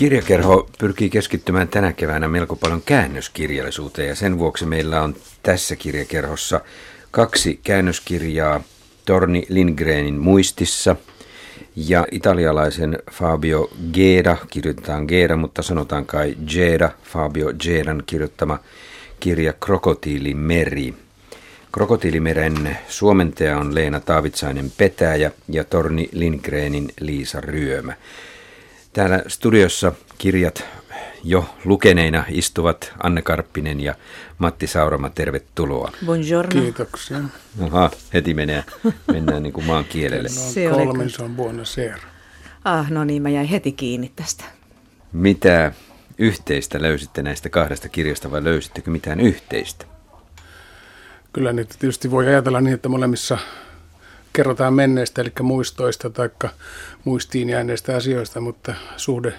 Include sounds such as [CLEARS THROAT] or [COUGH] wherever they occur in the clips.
Kirjakerho pyrkii keskittymään tänä keväänä melko paljon käännöskirjallisuuteen ja sen vuoksi meillä on tässä kirjakerhossa kaksi käännöskirjaa Torni Lindgrenin muistissa ja italialaisen Fabio Geda, kirjoitetaan Geda, mutta sanotaan kai Geda, Fabio Gedan kirjoittama kirja Krokotiilimeri. Krokotiilimeren suomentaja on Leena Taavitsainen Petäjä ja Torni Lindgrenin Liisa Ryömä. Täällä studiossa kirjat jo lukeneina istuvat Anne Karppinen ja Matti Saurama. Tervetuloa. Buongiorno. Kiitoksia. Aha, heti menee, mennään niin kuin maan kielelle. No, Se kolmen se on buona ser. Ah, no niin, mä jäin heti kiinni tästä. Mitä yhteistä löysitte näistä kahdesta kirjasta vai löysittekö mitään yhteistä? Kyllä niitä tietysti voi ajatella niin, että molemmissa kerrotaan menneestä, eli muistoista tai muistiin jääneistä asioista, mutta suhde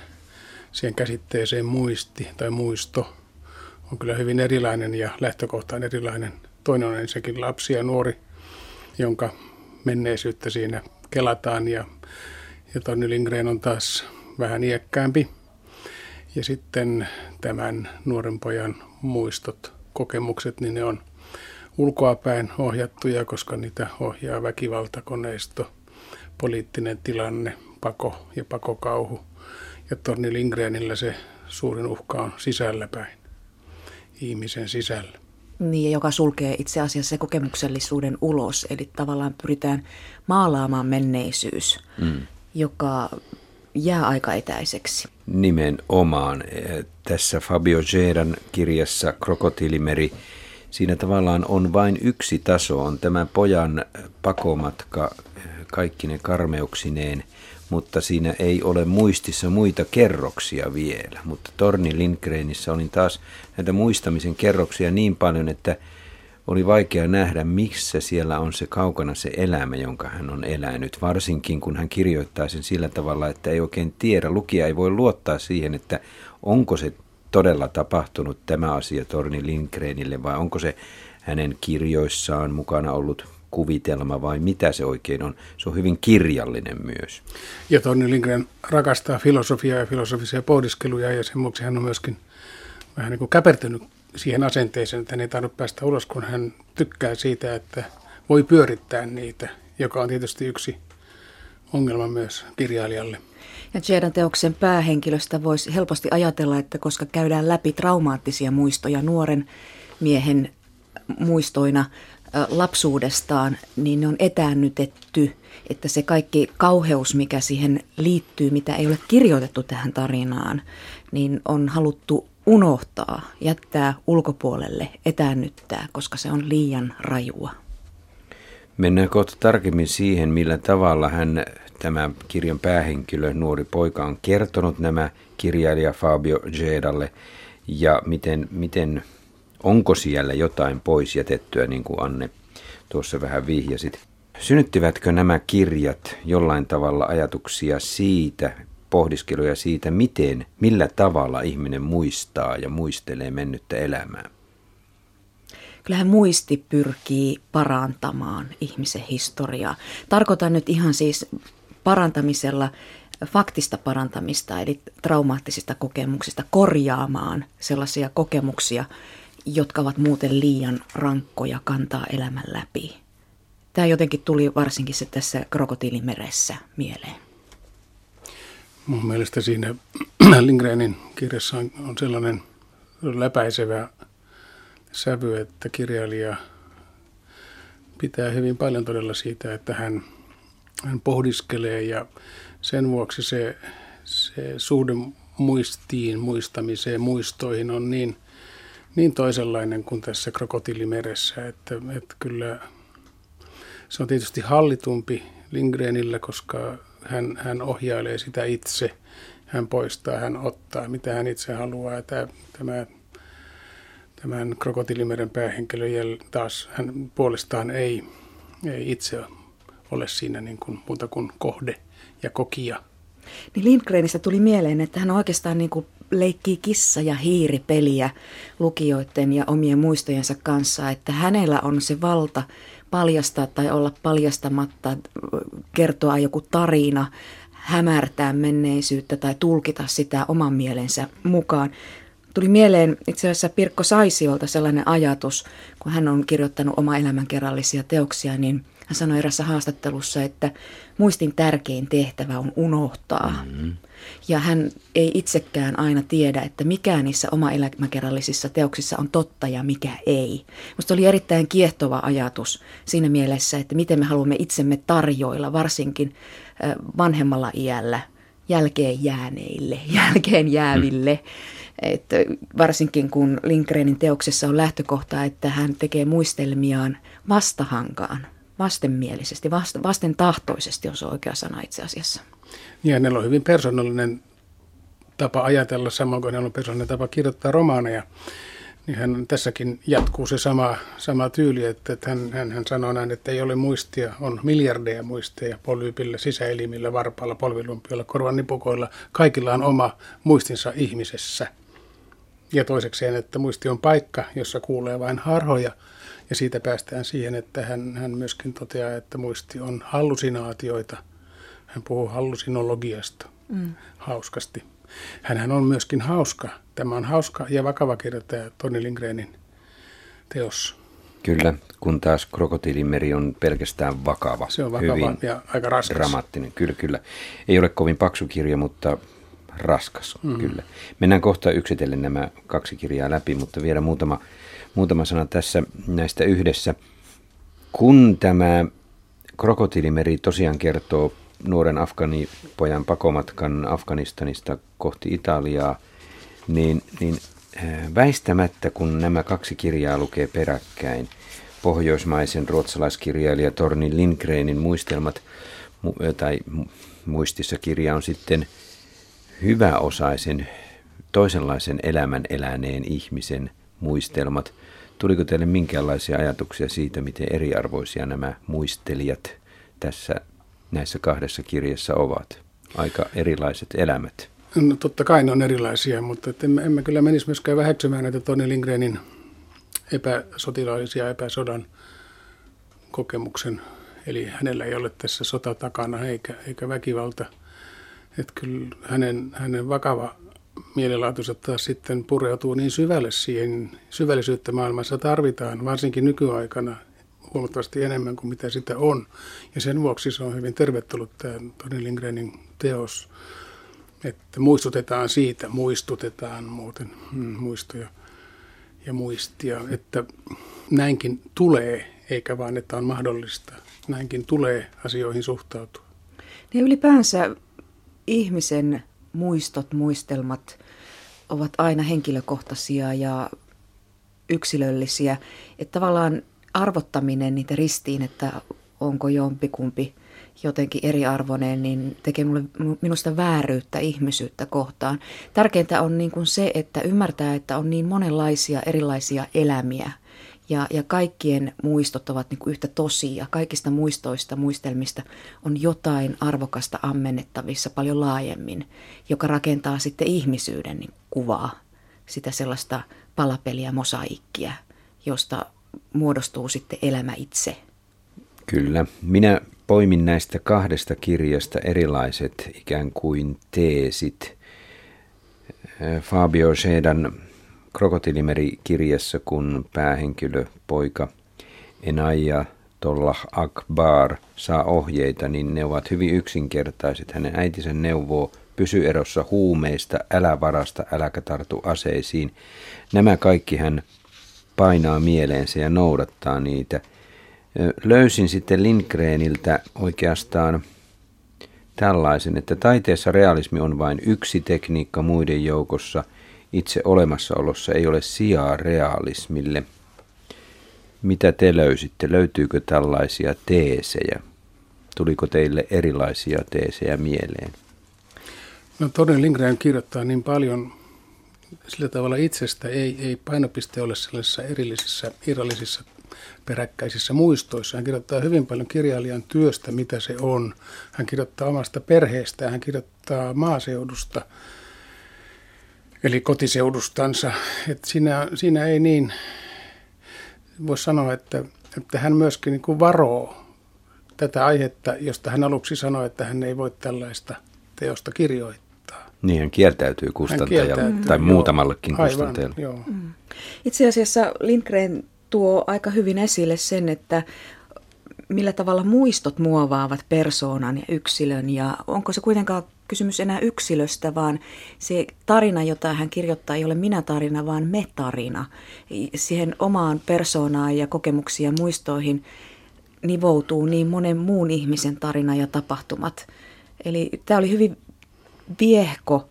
siihen käsitteeseen muisti tai muisto on kyllä hyvin erilainen ja lähtökohta on erilainen. Toinen on ensinnäkin lapsi ja nuori, jonka menneisyyttä siinä kelataan ja, ja Tonni Lindgren on taas vähän iäkkäämpi. Ja sitten tämän nuoren pojan muistot, kokemukset, niin ne on ulkoapäin ohjattuja, koska niitä ohjaa väkivaltakoneisto, poliittinen tilanne, pako ja pakokauhu. Ja Torni Lindgrenillä se suurin uhka on sisälläpäin, ihmisen sisällä. Niin, ja joka sulkee itse asiassa se kokemuksellisuuden ulos. Eli tavallaan pyritään maalaamaan menneisyys, mm. joka jää aika etäiseksi. Nimenomaan. Tässä Fabio Gedan kirjassa Krokotiilimeri, siinä tavallaan on vain yksi taso, on tämä pojan pakomatka kaikki ne karmeuksineen, mutta siinä ei ole muistissa muita kerroksia vielä. Mutta Torni Lindgrenissä oli taas näitä muistamisen kerroksia niin paljon, että oli vaikea nähdä, missä siellä on se kaukana se elämä, jonka hän on elänyt. Varsinkin kun hän kirjoittaa sen sillä tavalla, että ei oikein tiedä, lukija ei voi luottaa siihen, että onko se todella tapahtunut tämä asia Torni Lindgrenille vai onko se hänen kirjoissaan mukana ollut kuvitelma vai mitä se oikein on. Se on hyvin kirjallinen myös. Ja Torni Lindgren rakastaa filosofiaa ja filosofisia pohdiskeluja ja sen vuoksi hän on myöskin vähän niin kuin käpertynyt siihen asenteeseen, että hän ei tarvitse päästä ulos, kun hän tykkää siitä, että voi pyörittää niitä, joka on tietysti yksi ongelma myös kirjailijalle. Ja Jaden teoksen päähenkilöstä voisi helposti ajatella, että koska käydään läpi traumaattisia muistoja nuoren miehen muistoina lapsuudestaan, niin ne on etäännytetty, että se kaikki kauheus, mikä siihen liittyy, mitä ei ole kirjoitettu tähän tarinaan, niin on haluttu unohtaa, jättää ulkopuolelle, etäännyttää, koska se on liian rajua. Mennään kohta tarkemmin siihen, millä tavalla hän, tämä kirjan päähenkilö, nuori poika, on kertonut nämä kirjailija Fabio Gedalle ja miten, miten onko siellä jotain pois jätettyä, niin kuin Anne tuossa vähän vihjasit. Synnyttivätkö nämä kirjat jollain tavalla ajatuksia siitä, pohdiskeluja siitä, miten, millä tavalla ihminen muistaa ja muistelee mennyttä elämää? Kyllähän muisti pyrkii parantamaan ihmisen historiaa. Tarkoitan nyt ihan siis parantamisella faktista parantamista, eli traumaattisista kokemuksista korjaamaan sellaisia kokemuksia, jotka ovat muuten liian rankkoja kantaa elämän läpi. Tämä jotenkin tuli varsinkin se tässä krokotiilimeressä mieleen. Mun mielestä siinä Lindgrenin kirjassa on, sellainen läpäisevä sävy, että kirjailija pitää hyvin paljon todella siitä, että hän, hän pohdiskelee ja sen vuoksi se, se suhde muistiin, muistamiseen, muistoihin on niin, niin toisenlainen kuin tässä krokotiilimeressä, että, että kyllä se on tietysti hallitumpi Lindgrenillä, koska hän, hän ohjailee sitä itse, hän poistaa, hän ottaa, mitä hän itse haluaa. Tämä, tämä, tämän krokotiilimeren päähenkilö taas hän puolestaan ei, ei itse ole siinä niin kuin muuta kuin kohde ja kokija. Niin Lindgrenistä tuli mieleen, että hän oikeastaan niin kuin leikkii kissa- ja hiiripeliä lukijoiden ja omien muistojensa kanssa, että hänellä on se valta paljastaa tai olla paljastamatta, kertoa joku tarina. hämärtää menneisyyttä tai tulkita sitä oman mielensä mukaan. Tuli mieleen itse asiassa Pirkko Saisiolta sellainen ajatus, kun hän on kirjoittanut oma elämänkerrallisia teoksia, niin hän sanoi erässä haastattelussa, että muistin tärkein tehtävä on unohtaa. Mm-hmm. Ja hän ei itsekään aina tiedä, että mikä niissä oma elämäkerrallisissa teoksissa on totta ja mikä ei. Minusta oli erittäin kiehtova ajatus siinä mielessä, että miten me haluamme itsemme tarjoilla, varsinkin vanhemmalla iällä, jälkeen jääneille, [LAUGHS] jälkeen jääville. Mm. Että varsinkin kun Lindgrenin teoksessa on lähtökohta, että hän tekee muistelmiaan vastahankaan, vastenmielisesti, vasten tahtoisesti on se oikea sana itse asiassa. Ja hänellä on hyvin persoonallinen tapa ajatella, samoin kuin hänellä on persoonallinen tapa kirjoittaa romaaneja. Niin hän tässäkin jatkuu se sama, sama tyyli, että, että hän, hän, hän sanoo näin, että ei ole muistia, on miljardeja muisteja polyypillä, sisäelimillä, varpailla, polvilumpioilla, korvanipukoilla. Kaikilla on oma muistinsa ihmisessä. Ja toisekseen, että muisti on paikka, jossa kuulee vain harhoja. Ja siitä päästään siihen, että hän, hän myöskin toteaa, että muisti on hallusinaatioita – hän puhuu hallusinologiasta mm. hauskasti. Hänhän on myöskin hauska. Tämä on hauska ja vakava kirjoittaja Toni Lindgrenin teos. Kyllä, kun taas krokotiilimeri on pelkästään vakava. Se on vakava hyvin ja aika raskas. Dramaattinen, kyllä, kyllä. Ei ole kovin paksu kirja, mutta raskas, mm. kyllä. Mennään kohta yksitellen nämä kaksi kirjaa läpi, mutta vielä muutama, muutama sana tässä näistä yhdessä. Kun tämä krokotiilimeri tosiaan kertoo nuoren afganipojan pakomatkan Afganistanista kohti Italiaa, niin, niin äh, väistämättä kun nämä kaksi kirjaa lukee peräkkäin, pohjoismaisen ruotsalaiskirjailija Torni Lindgrenin muistelmat, tai muistissa kirja on sitten hyväosaisen, toisenlaisen elämän eläneen ihmisen muistelmat. Tuliko teille minkäänlaisia ajatuksia siitä, miten eriarvoisia nämä muistelijat tässä näissä kahdessa kirjassa ovat? Aika erilaiset elämät. No, totta kai ne on erilaisia, mutta emme, emme kyllä menisi myöskään väheksymään näitä Toni Lindgrenin epäsotilaallisia epäsodan kokemuksen. Eli hänellä ei ole tässä sota takana eikä, eikä väkivalta. Että kyllä hänen, hänen vakava mielenlaatunsa taas sitten pureutuu niin syvälle siihen, syvällisyyttä maailmassa tarvitaan, varsinkin nykyaikana, huomattavasti enemmän kuin mitä sitä on. Ja sen vuoksi se on hyvin tervetullut tämä Toni Lindgrenin teos, että muistutetaan siitä, muistutetaan muuten mm, muistoja ja muistia, että näinkin tulee, eikä vaan, että on mahdollista. Näinkin tulee asioihin suhtautua. Niin ylipäänsä ihmisen muistot, muistelmat ovat aina henkilökohtaisia ja yksilöllisiä. Että tavallaan arvottaminen niitä ristiin, että onko jompikumpi jotenkin eriarvoinen, niin tekee mulle, minusta vääryyttä ihmisyyttä kohtaan. Tärkeintä on niin kuin se, että ymmärtää, että on niin monenlaisia erilaisia elämiä ja, ja kaikkien muistot ovat niin kuin yhtä tosia. Kaikista muistoista, muistelmista on jotain arvokasta ammennettavissa paljon laajemmin, joka rakentaa sitten ihmisyyden niin kuvaa, sitä sellaista palapeliä, mosaikkia, josta muodostuu sitten elämä itse. Kyllä. Minä poimin näistä kahdesta kirjasta erilaiset ikään kuin teesit. Fabio Sedan Krokotilimeri-kirjassa, kun päähenkilö, poika Enaija Tollah Akbar saa ohjeita, niin ne ovat hyvin yksinkertaiset. Hänen äitinsä neuvoo, pysy erossa huumeista, älä varasta, äläkä tartu aseisiin. Nämä kaikki hän painaa mieleensä ja noudattaa niitä. Löysin sitten Lindgreniltä oikeastaan tällaisen, että taiteessa realismi on vain yksi tekniikka muiden joukossa. Itse olemassaolossa ei ole sijaa realismille. Mitä te löysitte? Löytyykö tällaisia teesejä? Tuliko teille erilaisia teesejä mieleen? No todella Lindgren kirjoittaa niin paljon sillä tavalla itsestä ei, ei painopiste ole sellaisissa erillisissä, irrallisissa peräkkäisissä muistoissa. Hän kirjoittaa hyvin paljon kirjailijan työstä, mitä se on. Hän kirjoittaa omasta perheestään, hän kirjoittaa maaseudusta, eli kotiseudustansa. että siinä, siinä ei niin, voisi sanoa, että, että hän myöskin niin kuin varoo tätä aihetta, josta hän aluksi sanoi, että hän ei voi tällaista teosta kirjoittaa. Niin hän kieltäytyy kustantajalle hän tai joo, muutamallekin aivan, kustantajalle. Joo. Mm. Itse asiassa Lindgren tuo aika hyvin esille sen, että millä tavalla muistot muovaavat persoonan ja yksilön ja onko se kuitenkaan kysymys enää yksilöstä, vaan se tarina, jota hän kirjoittaa, ei ole minä-tarina, vaan me-tarina. Siihen omaan persoonaan ja kokemuksiin ja muistoihin nivoutuu niin monen muun ihmisen tarina ja tapahtumat. Eli tämä oli hyvin viehko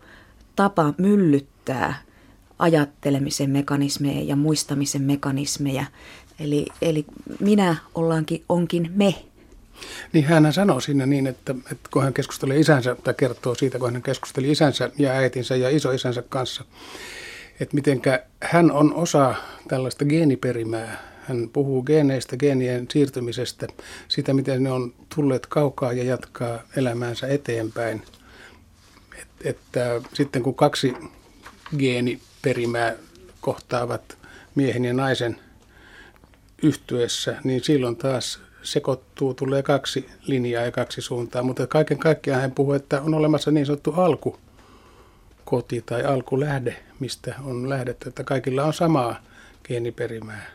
tapa myllyttää ajattelemisen mekanismeja ja muistamisen mekanismeja. Eli, eli minä ollaankin, onkin me. Niin hän sanoo siinä niin, että, että kun hän keskustelee isänsä, tai kertoo siitä, kun hän keskusteli isänsä ja äitinsä ja isoisänsä kanssa, että mitenkä hän on osa tällaista geeniperimää. Hän puhuu geeneistä, geenien siirtymisestä, sitä miten ne on tulleet kaukaa ja jatkaa elämäänsä eteenpäin. Et, että sitten kun kaksi geeniperimää kohtaavat miehen ja naisen yhtyessä, niin silloin taas sekoittuu, tulee kaksi linjaa ja kaksi suuntaa, mutta kaiken kaikkiaan hän puhuu, että on olemassa niin sanottu alkukoti tai alkulähde, mistä on lähdetty, että kaikilla on samaa geeniperimää.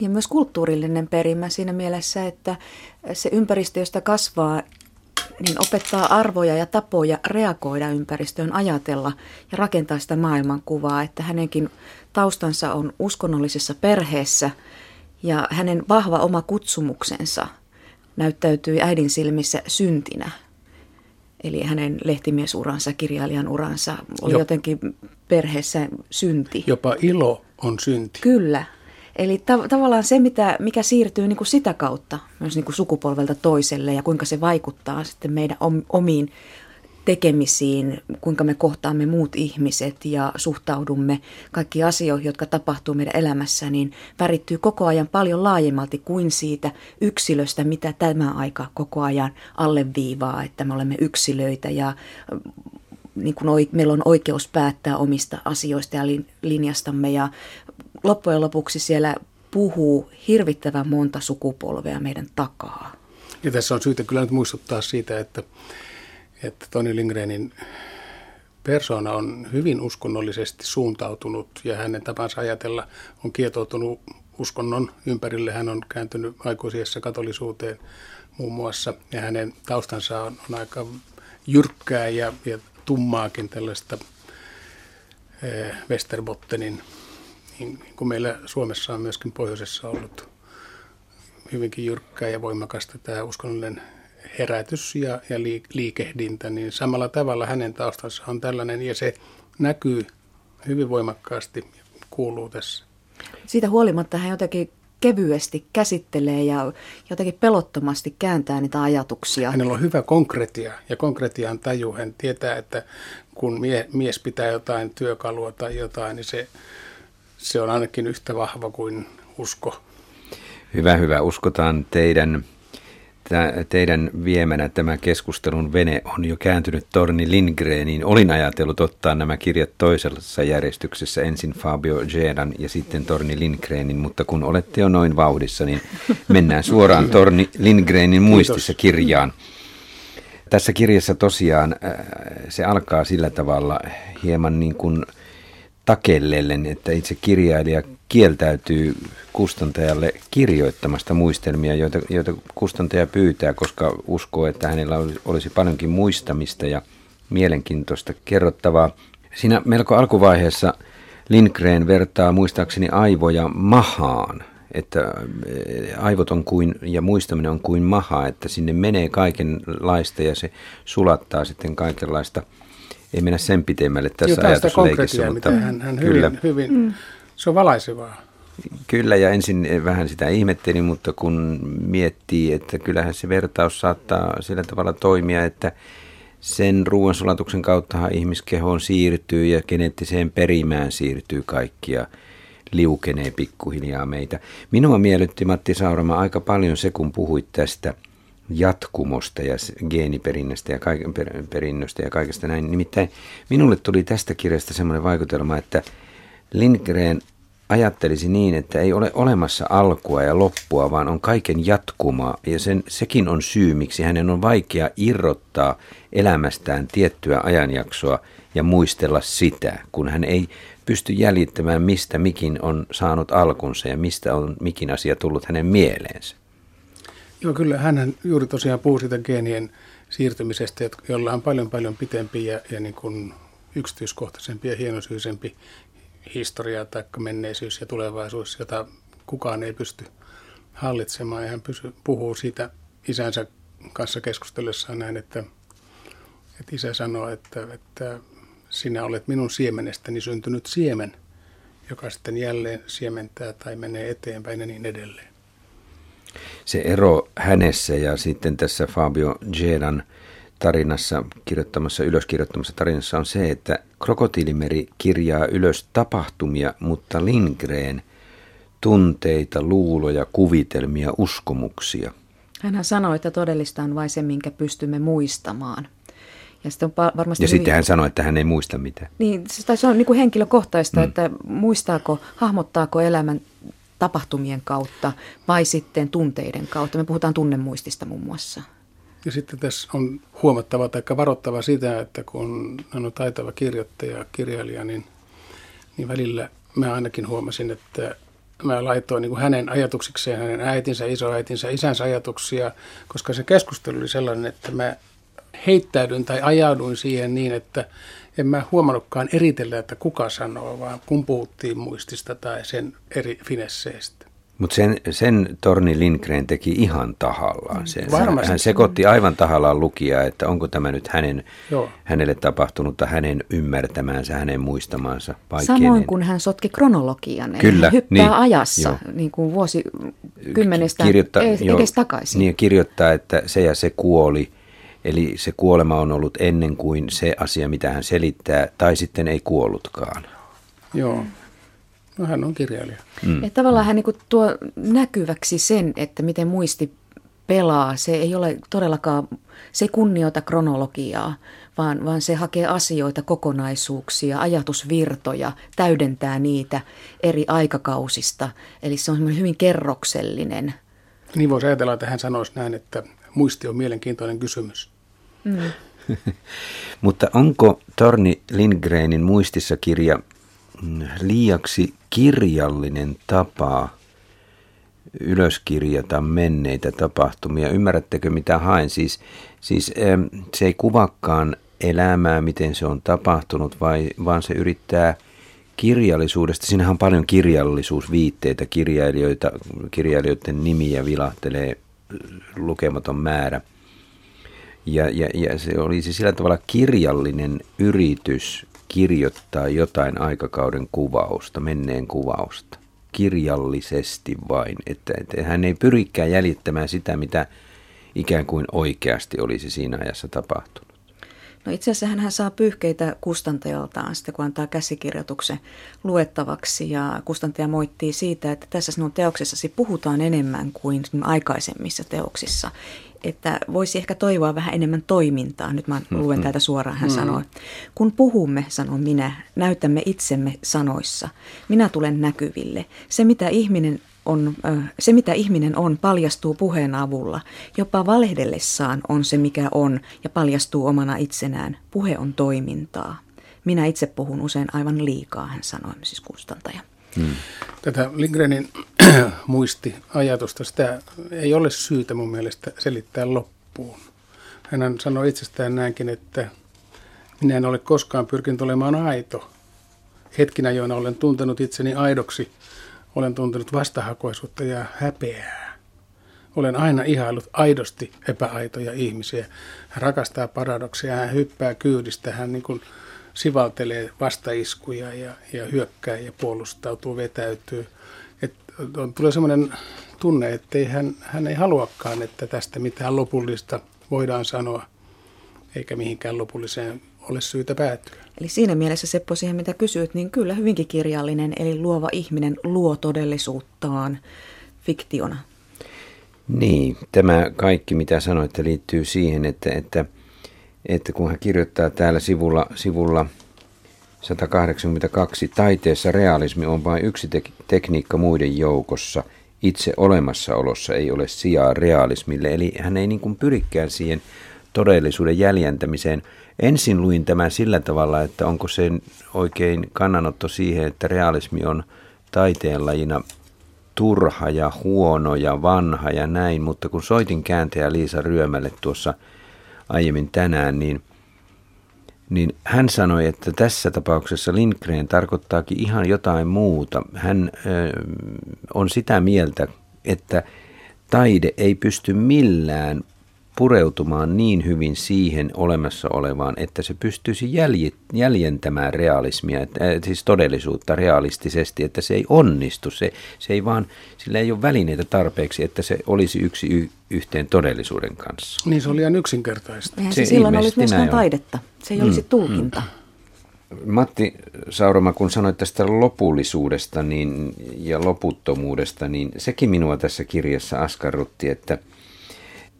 Niin myös kulttuurillinen perimä siinä mielessä, että se ympäristö, josta kasvaa, niin opettaa arvoja ja tapoja reagoida ympäristöön, ajatella ja rakentaa sitä maailmankuvaa, että hänenkin taustansa on uskonnollisessa perheessä – ja hänen vahva oma kutsumuksensa näyttäytyi äidin silmissä syntinä. Eli hänen lehtimiesuransa, kirjailijan uransa oli jo. jotenkin perheessä synti. Jopa ilo on synti. Kyllä. Eli ta- tavallaan se, mitä, mikä siirtyy niin kuin sitä kautta myös niin kuin sukupolvelta toiselle ja kuinka se vaikuttaa sitten meidän omiin tekemisiin, kuinka me kohtaamme muut ihmiset ja suhtaudumme kaikki asioihin, jotka tapahtuu meidän elämässä, niin värittyy koko ajan paljon laajemmalti kuin siitä yksilöstä, mitä tämä aika koko ajan alleviivaa, että me olemme yksilöitä ja niin kuin meillä on oikeus päättää omista asioista ja linjastamme ja loppujen lopuksi siellä puhuu hirvittävän monta sukupolvea meidän takaa. Ja tässä on syytä kyllä nyt muistuttaa siitä, että että Toni Lindgrenin persona on hyvin uskonnollisesti suuntautunut ja hänen tapansa ajatella on kietoutunut uskonnon ympärille. Hän on kääntynyt aikuisiessa katolisuuteen muun muassa ja hänen taustansa on, on aika jyrkkää ja, ja tummaakin tällaista eh, Westerbottenin, niin, niin kuin meillä Suomessa on myöskin pohjoisessa ollut hyvinkin jyrkkää ja voimakasta tämä uskonnollinen herätys ja, ja liikehdintä, niin samalla tavalla hänen taustansa on tällainen ja se näkyy hyvin voimakkaasti kuuluu tässä. Siitä huolimatta hän jotenkin kevyesti käsittelee ja jotenkin pelottomasti kääntää niitä ajatuksia. Hänellä on hyvä konkretia ja konkretian taju. Hän tietää, että kun mie, mies pitää jotain työkalua tai jotain, niin se, se on ainakin yhtä vahva kuin usko. Hyvä, hyvä. Uskotaan teidän teidän viemänä tämä keskustelun vene on jo kääntynyt Torni Lindgreniin. Olin ajatellut ottaa nämä kirjat toisessa järjestyksessä, ensin Fabio Gedan ja sitten Torni Lindgrenin, mutta kun olette jo noin vauhdissa, niin mennään suoraan Torni Lindgrenin muistissa kirjaan. Tässä kirjassa tosiaan äh, se alkaa sillä tavalla hieman niin kuin takellellen, että itse kirjailija kieltäytyy kustantajalle kirjoittamasta muistelmia, joita, joita kustantaja pyytää, koska uskoo, että hänellä olisi paljonkin muistamista ja mielenkiintoista kerrottavaa. Siinä melko alkuvaiheessa Lindgren vertaa muistaakseni aivoja mahaan, että eh, aivot on kuin, ja muistaminen on kuin maha, että sinne menee kaikenlaista ja se sulattaa sitten kaikenlaista. Ei mennä sen pitemmälle tässä ajatusleikissä, mutta hän, hän kyllä. Hyvin, hyvin mm se on valaisevaa. Kyllä, ja ensin vähän sitä ihmettelin, mutta kun miettii, että kyllähän se vertaus saattaa sillä tavalla toimia, että sen ruoansulatuksen kauttahan ihmiskehoon siirtyy ja geneettiseen perimään siirtyy kaikkia liukenee pikkuhiljaa meitä. Minua miellytti Matti Saurama aika paljon se, kun puhuit tästä jatkumosta ja geeniperinnöstä ja, kaiken, perinnöstä ja kaikesta näin. Nimittäin minulle tuli tästä kirjasta semmoinen vaikutelma, että Lindgren ajattelisi niin, että ei ole olemassa alkua ja loppua, vaan on kaiken jatkuma. Ja sen, sekin on syy, miksi hänen on vaikea irrottaa elämästään tiettyä ajanjaksoa ja muistella sitä, kun hän ei pysty jäljittämään, mistä mikin on saanut alkunsa ja mistä on mikin asia tullut hänen mieleensä. Joo, kyllä hän juuri tosiaan puhuu siitä geenien siirtymisestä, jolla on paljon paljon pitempi ja, ja niin kuin yksityiskohtaisempi ja hienosyisempi historia tai menneisyys ja tulevaisuus, jota kukaan ei pysty hallitsemaan. Ja hän pysy, puhuu siitä isänsä kanssa keskustellessaan näin, että, että isä sanoo, että, että sinä olet minun siemenestäni syntynyt siemen, joka sitten jälleen siementää tai menee eteenpäin ja niin edelleen. Se ero hänessä ja sitten tässä Fabio Gedan tarinassa, kirjoittamassa, ylöskirjoittamassa tarinassa on se, että Krokotiilimeri kirjaa ylös tapahtumia, mutta Lindgren tunteita, luuloja, kuvitelmia, uskomuksia. Hänhän sanoi, että todellista on vain se, minkä pystymme muistamaan. Ja, sitten on varmasti ja hyvin... sitten hän sanoi, että hän ei muista mitään. Niin, se on niin kuin henkilökohtaista, mm. että muistaako, hahmottaako elämän tapahtumien kautta vai sitten tunteiden kautta. Me puhutaan tunnemuistista muun muassa. Ja sitten tässä on huomattava tai varoittava sitä, että kun hän on taitava kirjoittaja, kirjailija, niin, niin välillä mä ainakin huomasin, että mä laitoin niin kuin hänen ajatuksikseen, hänen äitinsä, isoäitinsä, isänsä ajatuksia, koska se keskustelu oli sellainen, että mä heittäydyin tai ajauduin siihen niin, että en mä huomannutkaan eritellä, että kuka sanoo, vaan kun puhuttiin muistista tai sen eri finesseistä. Mutta sen, sen Torni Lindgren teki ihan tahallaan. Se, Varmasti. Hän sekoitti aivan tahallaan lukijaa, että onko tämä nyt hänen, Joo. hänelle tapahtunutta, hänen ymmärtämäänsä, hänen muistamansa vai Samoin kuin hän sotki kronologian, eli Kyllä, hyppää niin, ajassa jo. niin kuin vuosikymmenestä Kirjoittaa, edes, jo, edes takaisin. Niin, kirjoittaa, että se ja se kuoli, eli se kuolema on ollut ennen kuin se asia, mitä hän selittää, tai sitten ei kuollutkaan. Joo. No hän on kirjailija. Mm. Että tavallaan hän niin tuo näkyväksi sen, että miten muisti pelaa. Se ei ole todellakaan, se ei kunnioita kronologiaa, vaan, vaan se hakee asioita, kokonaisuuksia, ajatusvirtoja, täydentää niitä eri aikakausista. Eli se on hyvin kerroksellinen. Niin voisi ajatella, että hän sanoisi näin, että muisti on mielenkiintoinen kysymys. Mm. [LAUGHS] Mutta onko Torni Lindgrenin muistissa kirja liiaksi kirjallinen tapa ylöskirjata menneitä tapahtumia. Ymmärrättekö mitä haen? Siis, siis se ei kuvakaan elämää, miten se on tapahtunut, vai, vaan se yrittää kirjallisuudesta. Siinähän on paljon kirjallisuusviitteitä, kirjailijoita, kirjailijoiden nimiä vilahtelee lukematon määrä. Ja, ja, ja se olisi sillä tavalla kirjallinen yritys kirjoittaa jotain aikakauden kuvausta, menneen kuvausta, kirjallisesti vain, että, että hän ei pyrikään jäljittämään sitä, mitä ikään kuin oikeasti olisi siinä ajassa tapahtunut. No itse asiassa hän saa pyyhkeitä kustantajaltaan sitten, kun antaa käsikirjoituksen luettavaksi. Ja kustantaja moittii siitä, että tässä sinun teoksessasi puhutaan enemmän kuin aikaisemmissa teoksissa että voisi ehkä toivoa vähän enemmän toimintaa. Nyt mä luen mm-hmm. täältä suoraan, hän mm. sanoi. Kun puhumme, sanon minä, näytämme itsemme sanoissa. Minä tulen näkyville. Se, mitä ihminen on, se, mitä ihminen on, paljastuu puheen avulla. Jopa valehdellessaan on se, mikä on, ja paljastuu omana itsenään. Puhe on toimintaa. Minä itse puhun usein aivan liikaa, hän sanoi, siis kustantaja. Hmm. Tätä Lindgrenin [CLEARS THROAT] muistiajatusta, sitä ei ole syytä mun mielestä selittää loppuun. Hän sanoi itsestään näinkin, että minä en ole koskaan pyrkinyt olemaan aito. Hetkinä, joina olen tuntenut itseni aidoksi, olen tuntenut vastahakoisuutta ja häpeää. Olen aina ihailut aidosti epäaitoja ihmisiä. Hän rakastaa paradoksia, hän hyppää kyydistä, hän niin kuin sivaltelee vastaiskuja ja, ja hyökkää ja puolustautuu, vetäytyy. On, tulee sellainen tunne, että ei hän, hän ei haluakaan, että tästä mitään lopullista voidaan sanoa, eikä mihinkään lopulliseen ole syytä päätyä. Eli siinä mielessä Seppo siihen, mitä kysyit, niin kyllä hyvinkin kirjallinen, eli luova ihminen luo todellisuuttaan fiktiona. Niin, tämä kaikki mitä sanoitte liittyy siihen, että, että että kun hän kirjoittaa täällä sivulla, sivulla 182. Taiteessa realismi on vain yksi te- tekniikka muiden joukossa. Itse olemassaolossa ei ole sijaa realismille. Eli hän ei niin kuin pyrikään siihen todellisuuden jäljentämiseen. Ensin luin tämän sillä tavalla, että onko se oikein kannanotto siihen, että realismi on taiteenlajina turha ja huono ja vanha ja näin, mutta kun soitin kääntäjä Liisa Ryömälle tuossa aiemmin tänään, niin, niin hän sanoi, että tässä tapauksessa Lindgren tarkoittaakin ihan jotain muuta. Hän on sitä mieltä, että taide ei pysty millään pureutumaan niin hyvin siihen olemassa olevaan, että se pystyisi jäljentämään realismia, että, äh, siis todellisuutta realistisesti, että se ei onnistu. Se, se ei vaan, sillä ei ole välineitä tarpeeksi, että se olisi yksi y, yhteen todellisuuden kanssa. Niin se oli ihan yksinkertaista. Eihän se, se silloin olisi myöskään taidetta. Se ei mm. olisi tulkinta. Mm. Matti Sauroma, kun sanoit tästä lopullisuudesta niin, ja loputtomuudesta, niin sekin minua tässä kirjassa askarrutti, että –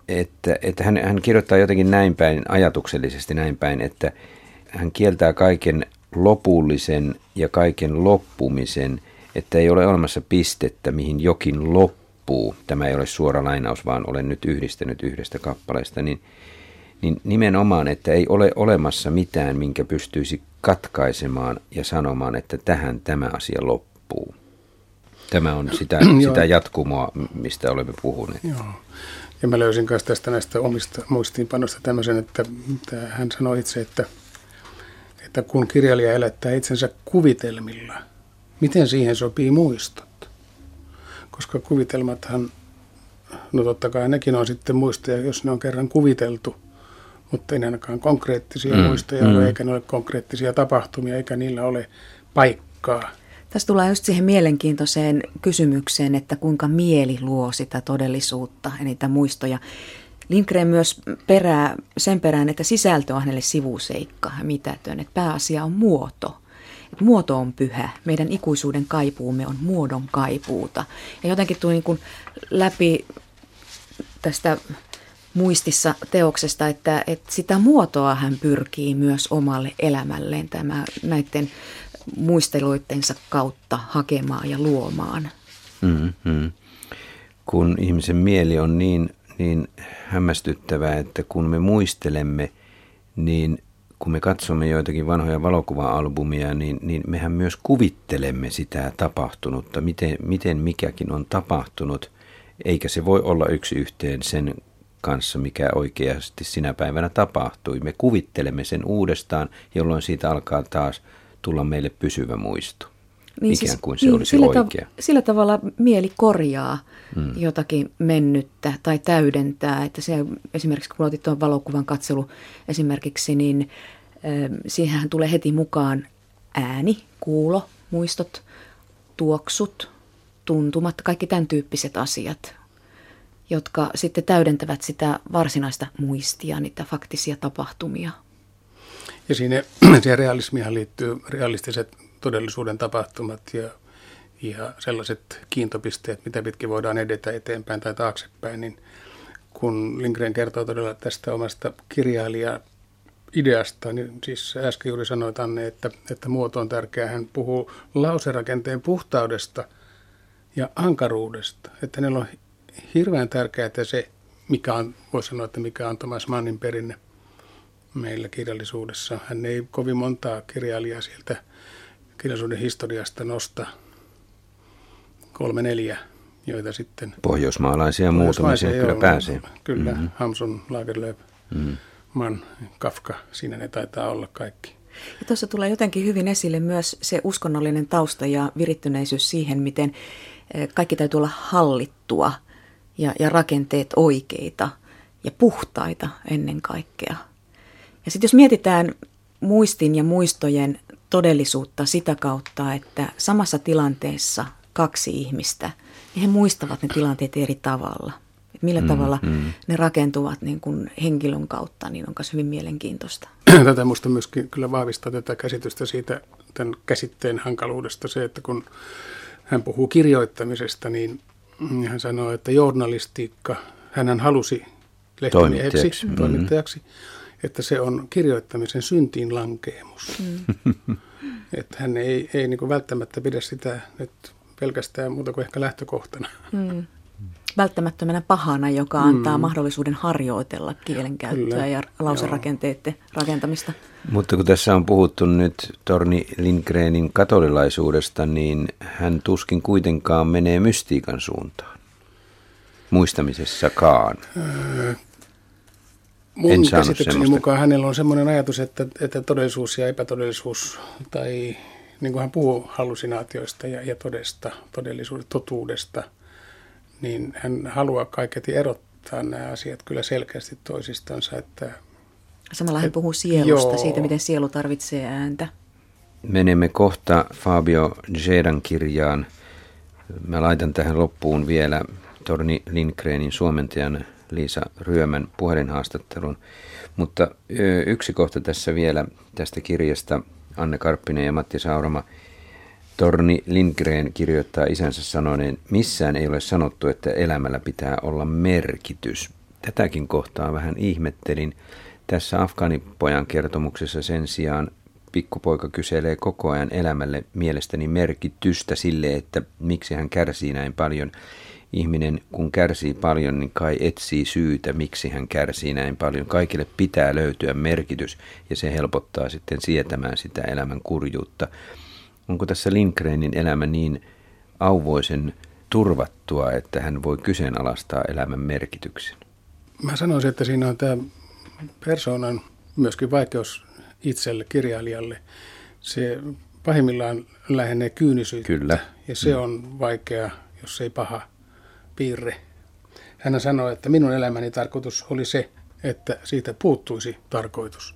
että, että hän, hän kirjoittaa jotenkin näin päin, ajatuksellisesti näin päin, että hän kieltää kaiken lopullisen ja kaiken loppumisen, että ei ole olemassa pistettä, mihin jokin loppuu. Tämä ei ole suora lainaus, vaan olen nyt yhdistänyt yhdestä kappaleesta, niin, niin nimenomaan, että ei ole olemassa mitään, minkä pystyisi katkaisemaan ja sanomaan, että tähän tämä asia loppuu. Tämä on sitä, [CLEARS THROAT] sitä jatkumoa, mistä olemme puhuneet. Joo. Ja mä löysin myös tästä näistä omista muistiinpanoista tämmöisen, että, että hän sanoi itse, että, että kun kirjailija elättää itsensä kuvitelmilla, miten siihen sopii muistot? Koska kuvitelmathan, no totta kai nekin on sitten muistoja, jos ne on kerran kuviteltu, mutta ei ainakaan konkreettisia mm, muistoja mm. ole, eikä ne ole konkreettisia tapahtumia, eikä niillä ole paikkaa. Tässä tullaan just siihen mielenkiintoiseen kysymykseen, että kuinka mieli luo sitä todellisuutta ja niitä muistoja. Lindgren myös perää sen perään, että sisältö on hänelle sivuseikka ja mitätön, että pääasia on muoto. Että muoto on pyhä. Meidän ikuisuuden kaipuumme on muodon kaipuuta. Ja jotenkin tuli niin kuin läpi tästä muistissa teoksesta, että, että sitä muotoa hän pyrkii myös omalle elämälleen tämä, näiden muisteluittensa kautta hakemaan ja luomaan. Mm-hmm. Kun ihmisen mieli on niin, niin hämmästyttävää, että kun me muistelemme, niin kun me katsomme joitakin vanhoja valokuva-albumia, niin, niin mehän myös kuvittelemme sitä tapahtunutta, miten, miten mikäkin on tapahtunut, eikä se voi olla yksi yhteen sen kanssa, mikä oikeasti sinä päivänä tapahtui. Me kuvittelemme sen uudestaan, jolloin siitä alkaa taas – tulla meille pysyvä muisto. Niin Ikään siis kuin se niin, olisi sillä oikea. Ta- sillä tavalla mieli korjaa mm. jotakin mennyttä tai täydentää. Että se, esimerkiksi kun otit tuon valokuvan katselu esimerkiksi, niin äh, siihen tulee heti mukaan ääni, kuulo, muistot, tuoksut, tuntumat, kaikki tämän tyyppiset asiat, jotka sitten täydentävät sitä varsinaista muistia, niitä faktisia tapahtumia. Ja siinä, [CLEARS THROAT] siihen realismihan liittyy realistiset todellisuuden tapahtumat ja, ja sellaiset kiintopisteet, mitä pitkin voidaan edetä eteenpäin tai taaksepäin, niin kun Lindgren kertoo todella tästä omasta kirjailija ideasta, niin siis äsken juuri sanoit Anne, että, että muoto on tärkeä. Hän puhuu lauserakenteen puhtaudesta ja ankaruudesta. Että ne on hirveän tärkeää se, mikä on, voisi sanoa, että mikä on Thomas Mannin perinne meillä kirjallisuudessa. Hän ei kovin montaa kirjailijaa sieltä kirjallisuuden historiasta nosta. Kolme neljä, joita sitten... Pohjoismaalaisia muutamia kyllä pääsee. Kyllä, mm-hmm. Hamsun, Lagerlöf, mm-hmm. Mann, Kafka, siinä ne taitaa olla kaikki. Ja tuossa tulee jotenkin hyvin esille myös se uskonnollinen tausta ja virittyneisyys siihen, miten eh, kaikki täytyy olla hallittua ja, ja rakenteet oikeita ja puhtaita ennen kaikkea. Ja sitten jos mietitään muistin ja muistojen todellisuutta sitä kautta, että samassa tilanteessa kaksi ihmistä, niin he muistavat ne tilanteet eri tavalla. Et millä mm, tavalla mm. ne rakentuvat niin kuin henkilön kautta, niin on myös hyvin mielenkiintoista. [CLEARS THROAT] Tätä minusta myöskin kyllä vahvistaa tätä käsitystä siitä tämän käsitteen hankaluudesta se, että kun hän puhuu kirjoittamisesta, niin hän sanoo, että journalistiikka, hän halusi lehtimieheksi, toimittajaksi. toimittajaksi. Mm että se on kirjoittamisen syntiin lankeemus. Mm. [LAUGHS] Että hän ei, ei niin kuin välttämättä pidä sitä nyt pelkästään muuta kuin ehkä lähtökohtana. Mm. Välttämättömänä pahana, joka antaa mm. mahdollisuuden harjoitella kielenkäyttöä Kyllä. ja lauserakenteiden rakentamista. Mutta kun tässä on puhuttu nyt Torni Lindgrenin katolilaisuudesta, niin hän tuskin kuitenkaan menee mystiikan suuntaan. Muistamisessakaan. Mun en käsitykseni semmoista. mukaan hänellä on sellainen ajatus, että, että todellisuus ja epätodellisuus, tai niin kuin hän puhuu hallusinaatioista ja, ja todesta, todellisuudesta, totuudesta, niin hän haluaa kaiketi erottaa nämä asiat kyllä selkeästi toisistansa. Että, Samalla hän puhuu sielusta, joo. siitä miten sielu tarvitsee ääntä. Menemme kohta Fabio Gedan kirjaan. Mä laitan tähän loppuun vielä Torni Lindgrenin suomentajan Liisa Ryömän puhelinhaastattelun. Mutta yksi kohta tässä vielä tästä kirjasta Anne Karppinen ja Matti Saurama. Torni Lindgren kirjoittaa isänsä sanoneen, missään ei ole sanottu, että elämällä pitää olla merkitys. Tätäkin kohtaa vähän ihmettelin. Tässä Afganipojan kertomuksessa sen sijaan pikkupoika kyselee koko ajan elämälle mielestäni merkitystä sille, että miksi hän kärsii näin paljon ihminen kun kärsii paljon, niin kai etsii syytä, miksi hän kärsii näin paljon. Kaikille pitää löytyä merkitys ja se helpottaa sitten sietämään sitä elämän kurjuutta. Onko tässä Lindgrenin elämä niin auvoisen turvattua, että hän voi kyseenalaistaa elämän merkityksen? Mä sanoisin, että siinä on tämä persoonan myöskin vaikeus itselle, kirjailijalle. Se pahimmillaan lähenee kyynisyyttä. Kyllä. Ja se on vaikea, jos ei paha piirre. Hän sanoi, että minun elämäni tarkoitus oli se, että siitä puuttuisi tarkoitus.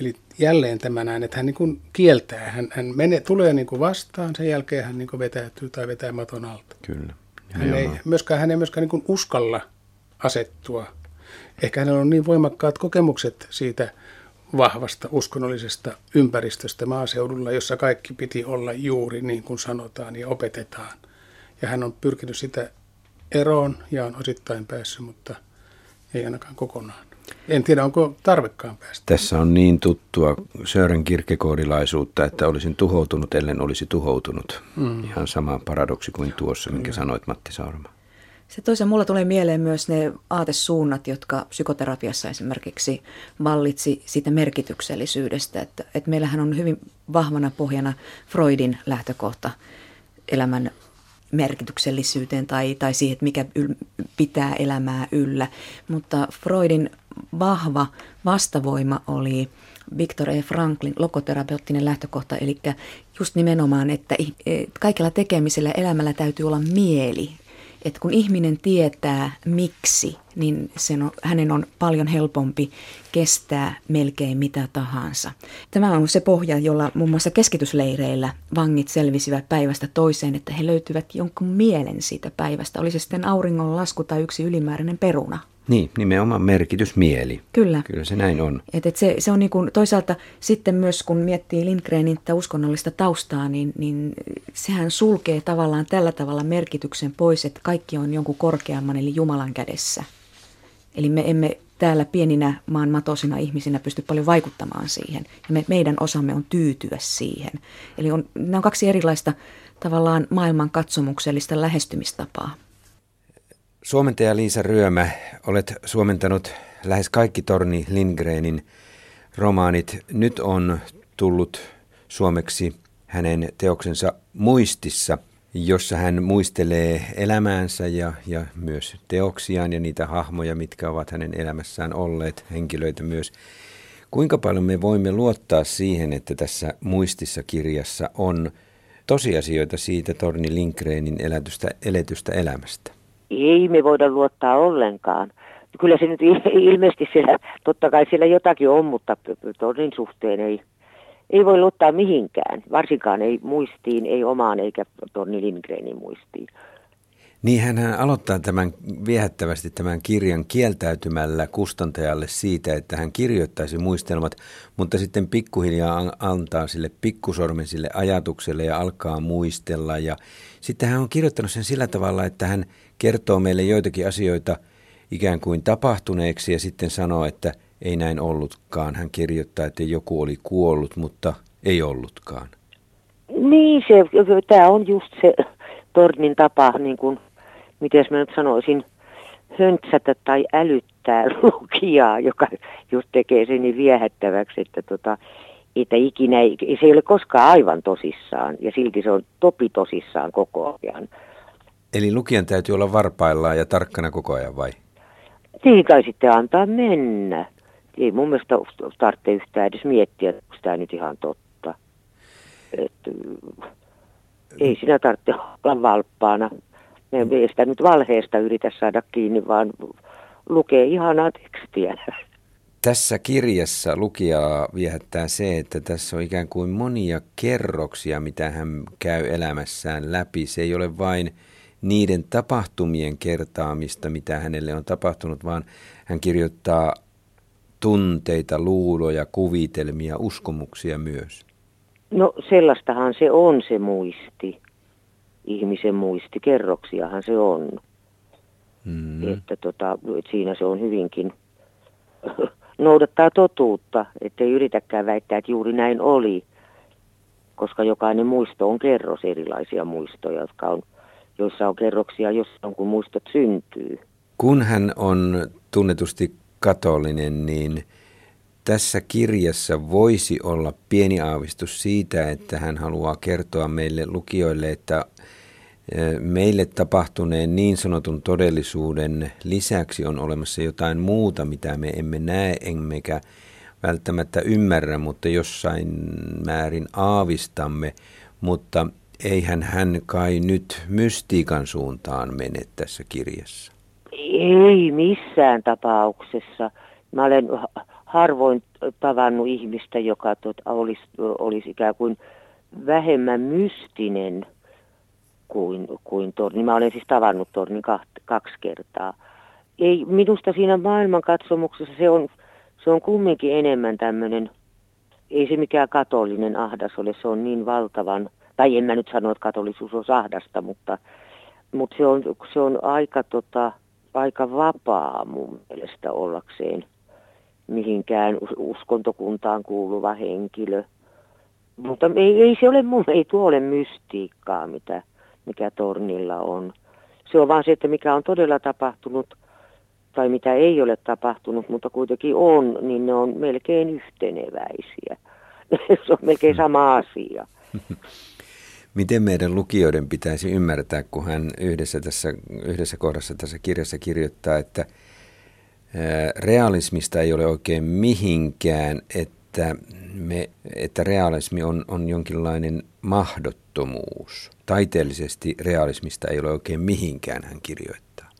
Eli jälleen tämä näin, että hän niin kuin kieltää, hän, hän menee, tulee niin kuin vastaan, sen jälkeen hän niin kuin vetäytyy tai vetää maton alta. Kyllä. Hän ei, myöskään, hän ei myöskään niin kuin uskalla asettua. Ehkä hänellä on niin voimakkaat kokemukset siitä vahvasta uskonnollisesta ympäristöstä maaseudulla, jossa kaikki piti olla juuri niin kuin sanotaan ja opetetaan. Ja hän on pyrkinyt sitä eroon ja on osittain päässyt, mutta ei ainakaan kokonaan. En tiedä, onko tarvekkaan päästä. Tässä on niin tuttua Sören kirkekoodilaisuutta, että olisin tuhoutunut, ellen olisi tuhoutunut. Mm. Ihan sama paradoksi kuin tuossa, minkä sanoit Matti Saurama. Se toisen mulla tulee mieleen myös ne aatesuunnat, jotka psykoterapiassa esimerkiksi vallitsi siitä merkityksellisyydestä. Että, että meillähän on hyvin vahvana pohjana Freudin lähtökohta elämän merkityksellisyyteen tai, tai siihen, että mikä yl, pitää elämää yllä. Mutta Freudin vahva vastavoima oli Viktor E. Franklin logoterapeuttinen lähtökohta, eli just nimenomaan, että kaikella tekemisellä elämällä täytyy olla mieli, että kun ihminen tietää miksi, niin sen on, hänen on paljon helpompi kestää melkein mitä tahansa. Tämä on se pohja, jolla muun muassa keskitysleireillä vangit selvisivät päivästä toiseen, että he löytyvät jonkun mielen siitä päivästä. Oli se sitten auringon lasku tai yksi ylimääräinen peruna. Niin, nimenomaan merkitysmieli. Kyllä. Kyllä se näin on. Et, et se, se on niin kuin, toisaalta sitten myös, kun miettii Lindgrenin uskonnollista taustaa, niin, niin sehän sulkee tavallaan tällä tavalla merkityksen pois, että kaikki on jonkun korkeamman eli Jumalan kädessä. Eli me emme täällä pieninä maan matosina ihmisinä pysty paljon vaikuttamaan siihen. Ja me, meidän osamme on tyytyä siihen. Eli on, nämä on kaksi erilaista tavallaan maailman katsomuksellista lähestymistapaa. Suomentaja Liisa Ryömä, olet suomentanut lähes kaikki Torni Lindgrenin romaanit. Nyt on tullut suomeksi hänen teoksensa Muistissa, jossa hän muistelee elämäänsä ja, ja myös teoksiaan ja niitä hahmoja, mitkä ovat hänen elämässään olleet, henkilöitä myös. Kuinka paljon me voimme luottaa siihen, että tässä muistissa kirjassa on tosiasioita siitä Torni Lindgrenin elätystä, eletystä elämästä? Ei me voida luottaa ollenkaan. Kyllä se nyt ilmeisesti siellä, totta kai siellä jotakin on, mutta toden suhteen ei, ei voi luottaa mihinkään. Varsinkaan ei muistiin, ei omaan eikä Torni Lindgrenin muistiin. Niin hän aloittaa tämän viehättävästi tämän kirjan kieltäytymällä kustantajalle siitä, että hän kirjoittaisi muistelmat, mutta sitten pikkuhiljaa antaa sille pikkusormen sille ajatukselle ja alkaa muistella. Ja sitten hän on kirjoittanut sen sillä tavalla, että hän kertoo meille joitakin asioita ikään kuin tapahtuneeksi ja sitten sanoo, että ei näin ollutkaan. Hän kirjoittaa, että joku oli kuollut, mutta ei ollutkaan. Niin, se, tämä on just se Tornin tapa, niin kuin, miten mä nyt sanoisin, höntsätä tai älyttää [LAUGHS] lukijaa, joka just tekee sen niin viehättäväksi, että, tota, että ikinä se ei ole koskaan aivan tosissaan ja silti se on topi tosissaan koko ajan. Eli lukijan täytyy olla varpaillaan ja tarkkana koko ajan vai? Niin kai sitten antaa mennä. Ei mun mielestä tarvitse yhtään edes miettiä, onko tämä nyt ihan totta. Et, ei sinä tarvitse olla valppaana. Me ei sitä nyt valheesta yritä saada kiinni, vaan lukee ihanaa tekstiä. Tässä kirjassa lukijaa viehättää se, että tässä on ikään kuin monia kerroksia, mitä hän käy elämässään läpi. Se ei ole vain niiden tapahtumien kertaamista, mitä hänelle on tapahtunut, vaan hän kirjoittaa tunteita, luuloja, kuvitelmia, uskomuksia myös. No sellaistahan se on se muisti, ihmisen muisti, kerroksiahan se on. Mm. Että tota, että siinä se on hyvinkin, [LAUGHS] noudattaa totuutta, ettei yritäkään väittää, että juuri näin oli, koska jokainen muisto on kerros erilaisia muistoja, jotka on, joissa on kerroksia jossain, kun muistot syntyy. Kun hän on tunnetusti katolinen, niin tässä kirjassa voisi olla pieni aavistus siitä, että hän haluaa kertoa meille lukijoille, että meille tapahtuneen niin sanotun todellisuuden lisäksi on olemassa jotain muuta, mitä me emme näe emmekä välttämättä ymmärrä, mutta jossain määrin aavistamme, mutta eihän hän kai nyt mystiikan suuntaan mene tässä kirjassa. Ei missään tapauksessa. Mä olen harvoin tavannut ihmistä, joka tot, olisi, olisi ikään kuin vähemmän mystinen kuin, kuin Torni. Mä olen siis tavannut Tornin kaksi kertaa. Ei, minusta siinä maailmankatsomuksessa se on, se on kumminkin enemmän tämmöinen, ei se mikään katolinen ahdas ole, se on niin valtavan, tai en mä nyt sano, että katolisuus on ahdasta, mutta, mutta se, on, se on aika, tota, aika vapaa mun mielestä ollakseen mihinkään uskontokuntaan kuuluva henkilö. Mutta ei, ei se ole mun, ei tuo ole mystiikkaa, mitä, mikä tornilla on. Se on vaan se, että mikä on todella tapahtunut tai mitä ei ole tapahtunut, mutta kuitenkin on, niin ne on melkein yhteneväisiä. [LAUGHS] se on melkein sama asia. [LAUGHS] Miten meidän lukijoiden pitäisi ymmärtää, kun hän yhdessä, tässä, yhdessä kohdassa tässä kirjassa kirjoittaa, että realismista ei ole oikein mihinkään, että, me, että realismi on, on jonkinlainen mahdottomuus. Taiteellisesti realismista ei ole oikein mihinkään, hän kirjoittaa.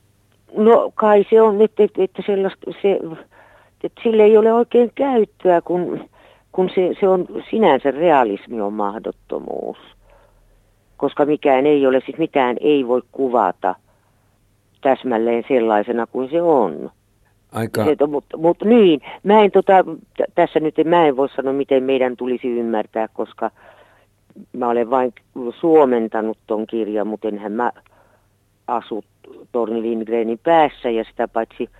No kai se on, että, että, että, sellaista, se, että sille ei ole oikein käyttöä, kun, kun se, se on sinänsä realismi on mahdottomuus. Koska mikään ei ole, siis mitään ei voi kuvata täsmälleen sellaisena kuin se on. Aika... Se, mutta, mutta niin, mä en tota, t- tässä nyt mä en voi sanoa, miten meidän tulisi ymmärtää, koska mä olen vain suomentanut ton kirjan, mutta enhän mä asu Torni Lindgrenin päässä ja sitä paitsi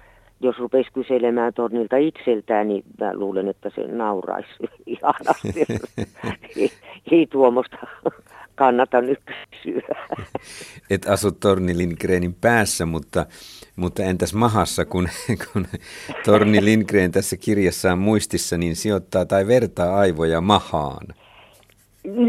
jos rupesi kyselemään Tornilta itseltään, niin mä luulen, että se nauraisi [LAUGHS] ihanasti. [LAUGHS] ei, ei tuommoista kannata nyt kysyä. [LAUGHS] Et asu Torni Lindgrenin päässä, mutta, mutta entäs mahassa, kun, [LAUGHS] kun Torni Lindgren tässä kirjassaan muistissa, niin sijoittaa tai vertaa aivoja mahaan.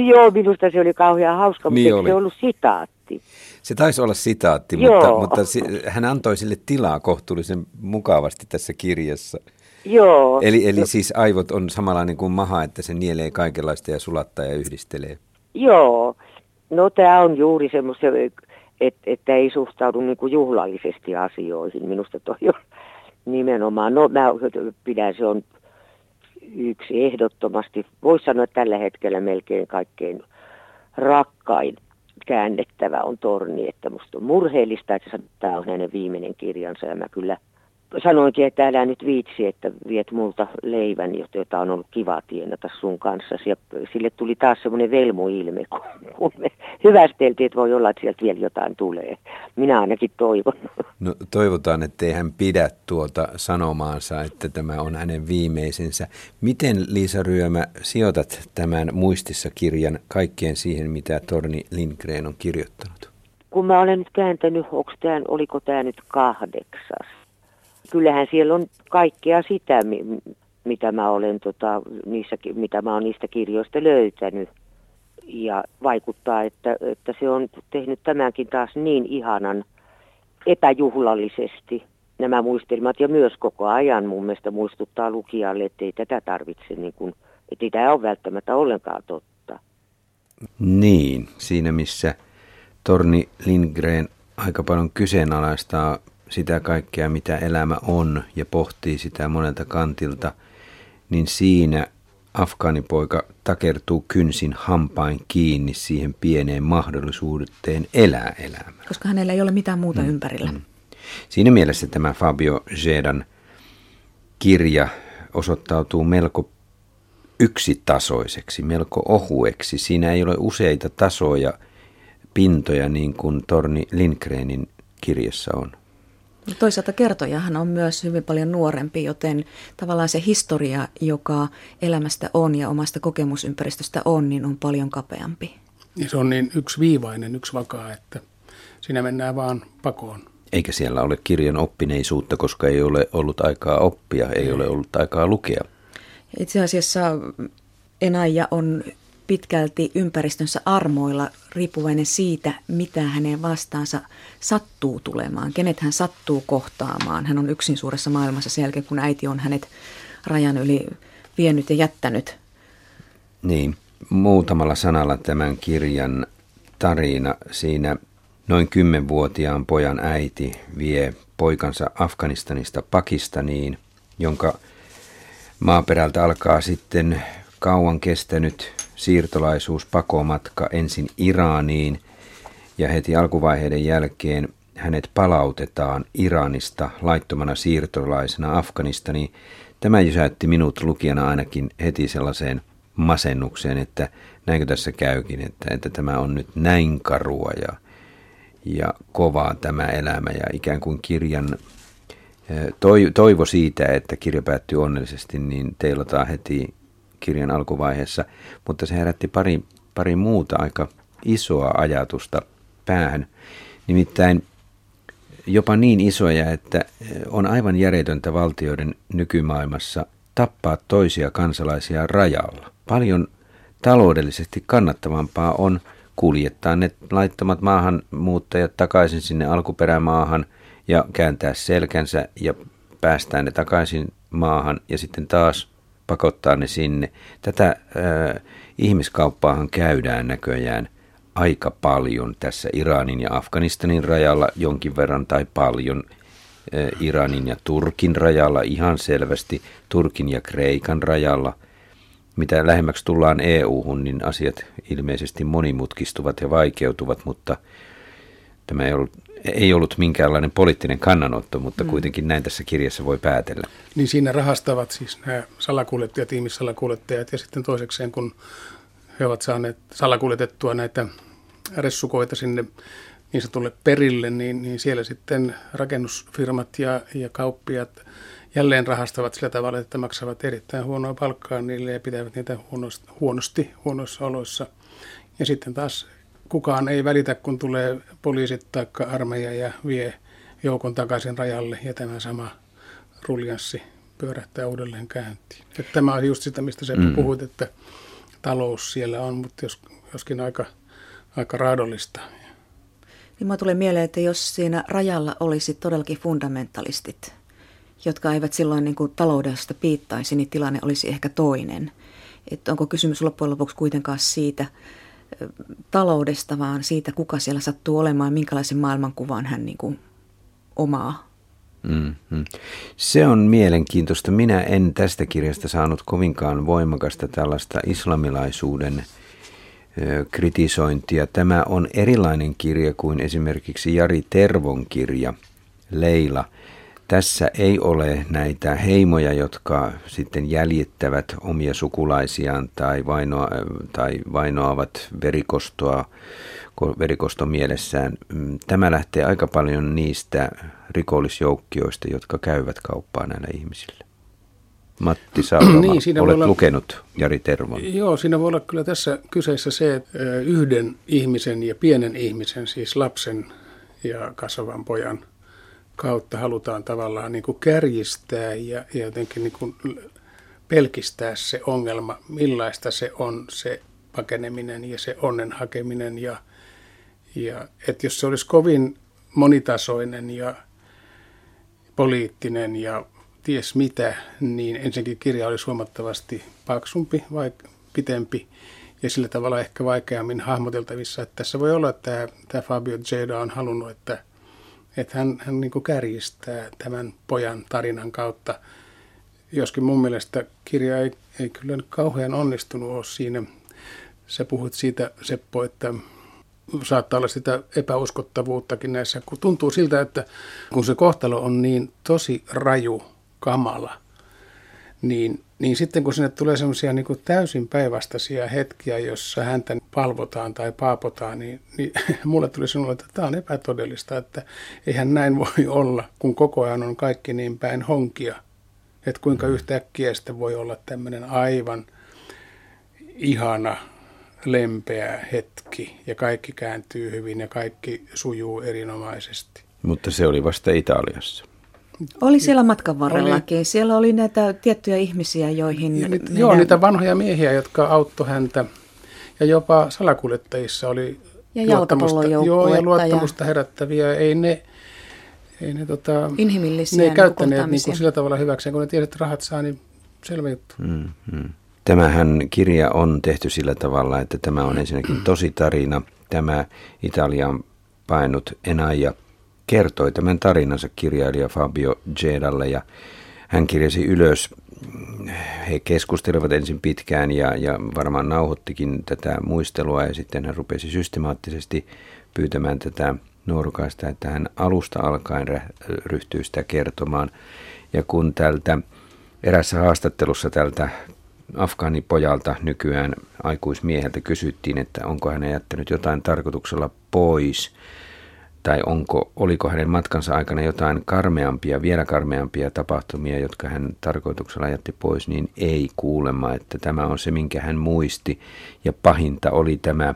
Joo, minusta se oli kauhean hauska, mutta niin oli. se ollut sitaatti. Se taisi olla sitaatti, mutta, mutta hän antoi sille tilaa kohtuullisen mukavasti tässä kirjassa. Joo. Eli, eli siis aivot on samanlainen kuin maha, että se nielee kaikenlaista ja sulattaa ja yhdistelee. Joo. No tämä on juuri semmoista, että, että ei suhtaudu niin kuin juhlallisesti asioihin. Minusta toi on nimenomaan, no mä pidän se on yksi ehdottomasti, voisi sanoa että tällä hetkellä melkein kaikkein rakkain käännettävä on torni, että musta on murheellista, että tämä on hänen viimeinen kirjansa ja mä kyllä sanoinkin, että älä nyt viitsi, että viet multa leivän, jota on ollut kiva tienata sun kanssa. Ja sille tuli taas semmoinen velmoilme, kun me hyvästeltiin, että voi olla, että sieltä vielä jotain tulee. Minä ainakin toivon. No toivotaan, että hän pidä tuota sanomaansa, että tämä on hänen viimeisensä. Miten Liisa Ryömä sijoitat tämän muistissa kirjan kaikkeen siihen, mitä Torni Lindgren on kirjoittanut? Kun mä olen nyt kääntänyt, tämä, oliko tämä nyt kahdeksas? Kyllähän siellä on kaikkea sitä, mitä mä olen tota, niissä, mitä mä olen niistä kirjoista löytänyt. Ja vaikuttaa, että, että se on tehnyt tämänkin taas niin ihanan epäjuhlallisesti nämä muistelmat ja myös koko ajan mun mielestä muistuttaa lukijalle, että ei tätä tarvitse, niin kuin, että ei tämä ole välttämättä ollenkaan totta. Niin, siinä missä Torni Lindgren aika paljon kyseenalaistaa sitä kaikkea, mitä elämä on ja pohtii sitä monelta kantilta, niin siinä afgaanipoika takertuu kynsin hampain kiinni siihen pieneen mahdollisuuteen elää elämää. Koska hänellä ei ole mitään muuta mm. ympärillä. Mm. Siinä mielessä tämä Fabio Zedan kirja osoittautuu melko yksitasoiseksi, melko ohueksi. Siinä ei ole useita tasoja, pintoja niin kuin Torni Lindgrenin kirjassa on. Toisaalta kertojahan on myös hyvin paljon nuorempi, joten tavallaan se historia, joka elämästä on ja omasta kokemusympäristöstä on, niin on paljon kapeampi. Ja se on niin yksi viivainen, yksi vakaa, että siinä mennään vaan pakoon. Eikä siellä ole kirjan oppineisuutta, koska ei ole ollut aikaa oppia, ei, ole ollut aikaa lukea. Itse asiassa Enaija on pitkälti ympäristönsä armoilla riippuvainen siitä, mitä hänen vastaansa sattuu tulemaan, kenet hän sattuu kohtaamaan. Hän on yksin suuressa maailmassa sen jälkeen, kun äiti on hänet rajan yli vienyt ja jättänyt. Niin, muutamalla sanalla tämän kirjan tarina. Siinä noin kymmenvuotiaan pojan äiti vie poikansa Afganistanista Pakistaniin, jonka maaperältä alkaa sitten kauan kestänyt siirtolaisuus pakomatka ensin Iraniin ja heti alkuvaiheiden jälkeen hänet palautetaan Iranista laittomana siirtolaisena Afganistaniin. Tämä jysäytti minut lukijana ainakin heti sellaiseen masennukseen, että näinkö tässä käykin, että, että tämä on nyt näin karua ja, ja kovaa tämä elämä ja ikään kuin kirjan toivo siitä, että kirja päättyy onnellisesti, niin teilataan heti kirjan alkuvaiheessa, mutta se herätti pari, pari muuta aika isoa ajatusta päähän. Nimittäin jopa niin isoja, että on aivan järjetöntä valtioiden nykymaailmassa tappaa toisia kansalaisia rajalla. Paljon taloudellisesti kannattavampaa on kuljettaa ne laittomat maahanmuuttajat takaisin sinne alkuperämaahan ja kääntää selkänsä ja päästään ne takaisin maahan ja sitten taas pakottaa ne sinne. Tätä äh, ihmiskauppaahan käydään näköjään aika paljon tässä Iranin ja Afganistanin rajalla jonkin verran tai paljon. Äh, Iranin ja Turkin rajalla ihan selvästi, Turkin ja Kreikan rajalla. Mitä lähemmäksi tullaan EU-hun, niin asiat ilmeisesti monimutkistuvat ja vaikeutuvat, mutta tämä ei ollut ei ollut minkäänlainen poliittinen kannanotto, mutta mm. kuitenkin näin tässä kirjassa voi päätellä. Niin siinä rahastavat siis nämä salakuljettajat, ihmissalakuljettajat ja sitten toisekseen, kun he ovat saaneet salakuljetettua näitä ressukoita sinne niin sanotulle perille, niin, niin siellä sitten rakennusfirmat ja, ja kauppiat jälleen rahastavat sillä tavalla, että maksavat erittäin huonoa palkkaa niille ja pitävät niitä huonosti, huonosti huonoissa oloissa. Ja sitten taas kukaan ei välitä, kun tulee poliisit tai armeija ja vie joukon takaisin rajalle ja tämä sama ruljanssi pyörähtää uudelleen käyntiin. Että tämä on just sitä, mistä sä mm. puhuit, että talous siellä on, mutta jos, joskin aika, aika raadollista. Niin mä tulee mieleen, että jos siinä rajalla olisi todellakin fundamentalistit, jotka eivät silloin niin kuin taloudesta piittaisi, niin tilanne olisi ehkä toinen. Että onko kysymys loppujen lopuksi kuitenkaan siitä, taloudesta, vaan siitä, kuka siellä sattuu olemaan, minkälaisen maailmankuvan hän niin kuin omaa. Mm-hmm. Se on mielenkiintoista. Minä en tästä kirjasta saanut kovinkaan voimakasta tällaista islamilaisuuden kritisointia. Tämä on erilainen kirja kuin esimerkiksi Jari Tervon kirja Leila. Tässä ei ole näitä heimoja, jotka sitten jäljittävät omia sukulaisiaan tai, vainoa, tai vainoavat verikostoa, verikosto mielessään. Mm, tämä lähtee aika paljon niistä rikollisjoukkioista, jotka käyvät kauppaa näillä ihmisillä. Matti Saurama, [CLEARS THROAT] niin, siinä olet olla, lukenut Jari Tervon. Joo, siinä voi olla kyllä tässä kyseessä se, että yhden ihmisen ja pienen ihmisen, siis lapsen ja kasvavan pojan kautta halutaan tavallaan niin kuin kärjistää ja, ja jotenkin niin kuin pelkistää se ongelma, millaista se on se pakeneminen ja se onnen hakeminen. Ja, ja että jos se olisi kovin monitasoinen ja poliittinen ja ties mitä, niin ensinnäkin kirja olisi huomattavasti paksumpi vai pitempi ja sillä tavalla ehkä vaikeammin hahmoteltavissa. Että tässä voi olla, että tämä, tämä Fabio Jeda on halunnut, että, että hän, hän niin kuin kärjistää tämän pojan tarinan kautta. Joskin mun mielestä kirja ei, ei kyllä kauhean onnistunut ole siinä. Sä puhut siitä, Seppo, että saattaa olla sitä epäuskottavuuttakin näissä, kun tuntuu siltä, että kun se kohtalo on niin tosi raju kamala, niin, niin sitten kun sinne tulee semmoisia niin täysin päinvastaisia hetkiä, jossa häntä palvotaan tai paapotaan, niin, niin [LAUGHS] mulle tuli sinulle, että tämä on epätodellista, että eihän näin voi olla, kun koko ajan on kaikki niin päin honkia. Että kuinka mm. yhtäkkiä sitten voi olla tämmöinen aivan ihana, lempeä hetki ja kaikki kääntyy hyvin ja kaikki sujuu erinomaisesti. Mutta se oli vasta Italiassa. Oli siellä matkan varrellakin. Oli. Siellä oli näitä tiettyjä ihmisiä, joihin... Ja niitä, meidän... Joo, niitä vanhoja miehiä, jotka auttoi häntä. Ja jopa salakuljettajissa oli ja luottamusta, joo, ja luottamusta ja... herättäviä. Ei ne, ei ne, tota, Inhimillisiä ne ei käyttäneet niin kuin sillä tavalla hyväkseen, kun ne tiedät, että rahat saa, niin selvä juttu. Mm-hmm. Tämähän kirja on tehty sillä tavalla, että tämä on ensinnäkin tosi tarina. Tämä Italian painut Enaija kertoi tämän tarinansa kirjailija Fabio Gedalle ja hän kirjasi ylös. He keskustelivat ensin pitkään ja, ja varmaan nauhoittikin tätä muistelua ja sitten hän rupesi systemaattisesti pyytämään tätä nuorukaista, että hän alusta alkaen ryhtyy sitä kertomaan. Ja kun tältä erässä haastattelussa tältä afgaanipojalta nykyään aikuismieheltä kysyttiin, että onko hän jättänyt jotain tarkoituksella pois, tai onko, oliko hänen matkansa aikana jotain karmeampia, vielä karmeampia tapahtumia, jotka hän tarkoituksella jätti pois, niin ei kuulemma, että tämä on se, minkä hän muisti. Ja pahinta oli tämä,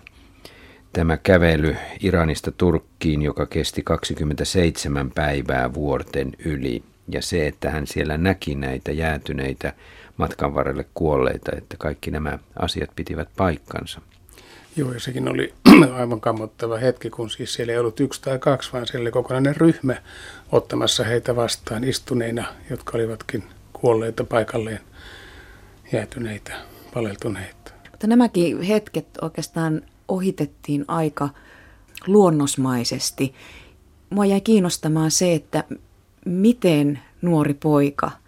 tämä kävely Iranista Turkkiin, joka kesti 27 päivää vuorten yli. Ja se, että hän siellä näki näitä jäätyneitä matkan varrelle kuolleita, että kaikki nämä asiat pitivät paikkansa. Joo, ja sekin oli [CLEARS THROAT] aivan kammottava hetki, kun siis siellä ei ollut yksi tai kaksi, vaan siellä oli kokonainen ryhmä ottamassa heitä vastaan istuneina, jotka olivatkin kuolleita paikalleen, jäätyneitä, paleltuneita. Mutta nämäkin hetket oikeastaan ohitettiin aika luonnosmaisesti. Mua jäi kiinnostamaan se, että miten nuori poika –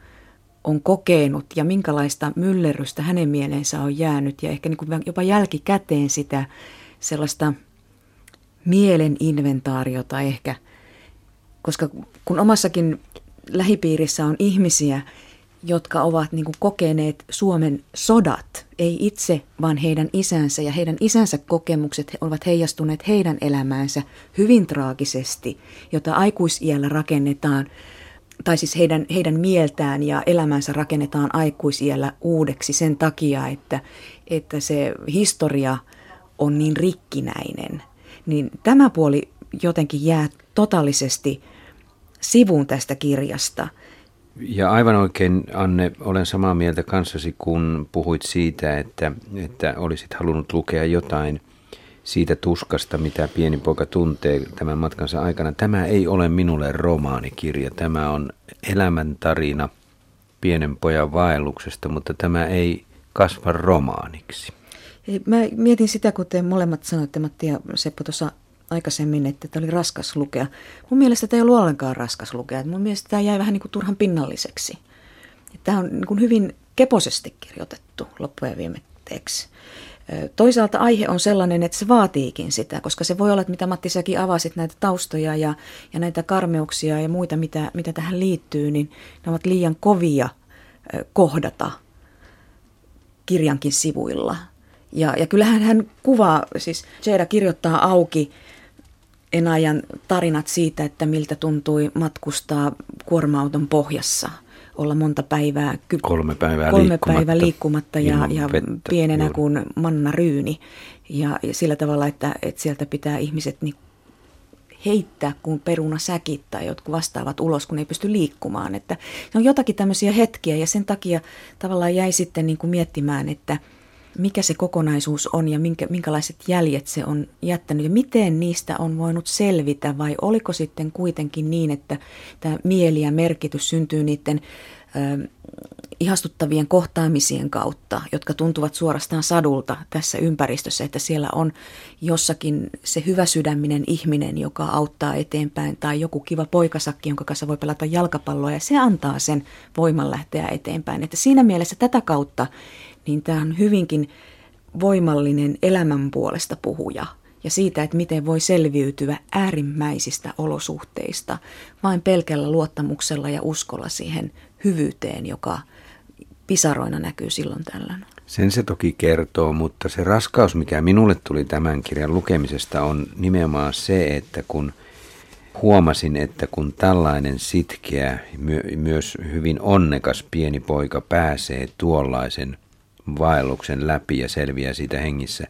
on kokenut ja minkälaista myllerrystä hänen mieleensä on jäänyt ja ehkä niin kuin jopa jälkikäteen sitä sellaista mielen inventaariota ehkä, koska kun omassakin lähipiirissä on ihmisiä, jotka ovat niin kuin kokeneet Suomen sodat, ei itse, vaan heidän isänsä ja heidän isänsä kokemukset ovat heijastuneet heidän elämäänsä hyvin traagisesti, jota aikuisiellä rakennetaan – tai siis heidän, heidän mieltään ja elämänsä rakennetaan aikuisiellä uudeksi sen takia, että, että se historia on niin rikkinäinen. Niin tämä puoli jotenkin jää totaalisesti sivuun tästä kirjasta. Ja aivan oikein, Anne, olen samaa mieltä kanssasi, kun puhuit siitä, että, että olisit halunnut lukea jotain siitä tuskasta, mitä pieni poika tuntee tämän matkansa aikana. Tämä ei ole minulle romaanikirja, tämä on elämäntarina pienen pojan vaelluksesta, mutta tämä ei kasva romaaniksi. Mä mietin sitä, kun molemmat sanoitte, Matti ja Seppo tuossa aikaisemmin, että tämä oli raskas lukea. Mun mielestä tämä ei ollut ollenkaan raskas lukea. Mun mielestä tämä jäi vähän niin kuin turhan pinnalliseksi. Tämä on niin kuin hyvin keposesti kirjoitettu loppujen viime kohteeksi. Toisaalta aihe on sellainen, että se vaatiikin sitä, koska se voi olla, että mitä Matti säkin avasit näitä taustoja ja, ja näitä karmeuksia ja muita, mitä, mitä tähän liittyy, niin ne ovat liian kovia kohdata kirjankin sivuilla. Ja, ja kyllähän hän kuvaa, siis Jada kirjoittaa auki Enajan tarinat siitä, että miltä tuntui matkustaa kuorma-auton pohjassa – olla monta päivää, ky- kolme päivää kolme liikkumatta, päivää liikkumatta ja, ja pienenä juuri. kuin manna ryyni. Ja, ja sillä tavalla, että, että sieltä pitää ihmiset niin heittää kuin peruna säkit tai jotkut vastaavat ulos, kun ei pysty liikkumaan. Että se on jotakin tämmöisiä hetkiä ja sen takia tavallaan jäi sitten niin kuin miettimään, että mikä se kokonaisuus on ja minkä, minkälaiset jäljet se on jättänyt ja miten niistä on voinut selvitä vai oliko sitten kuitenkin niin, että tämä mieli ja merkitys syntyy niiden ihastuttavien kohtaamisien kautta, jotka tuntuvat suorastaan sadulta tässä ympäristössä, että siellä on jossakin se hyvä sydäminen ihminen, joka auttaa eteenpäin, tai joku kiva poikasakki, jonka kanssa voi pelata jalkapalloa, ja se antaa sen voiman lähteä eteenpäin. Että siinä mielessä tätä kautta, niin tämä on hyvinkin voimallinen elämän puolesta puhuja ja siitä, että miten voi selviytyä äärimmäisistä olosuhteista vain pelkällä luottamuksella ja uskolla siihen hyvyyteen, joka pisaroina näkyy silloin tällöin. Sen se toki kertoo, mutta se raskaus, mikä minulle tuli tämän kirjan lukemisesta, on nimenomaan se, että kun huomasin, että kun tällainen sitkeä, myös hyvin onnekas pieni poika pääsee tuollaisen vaelluksen läpi ja selviää siitä hengissä,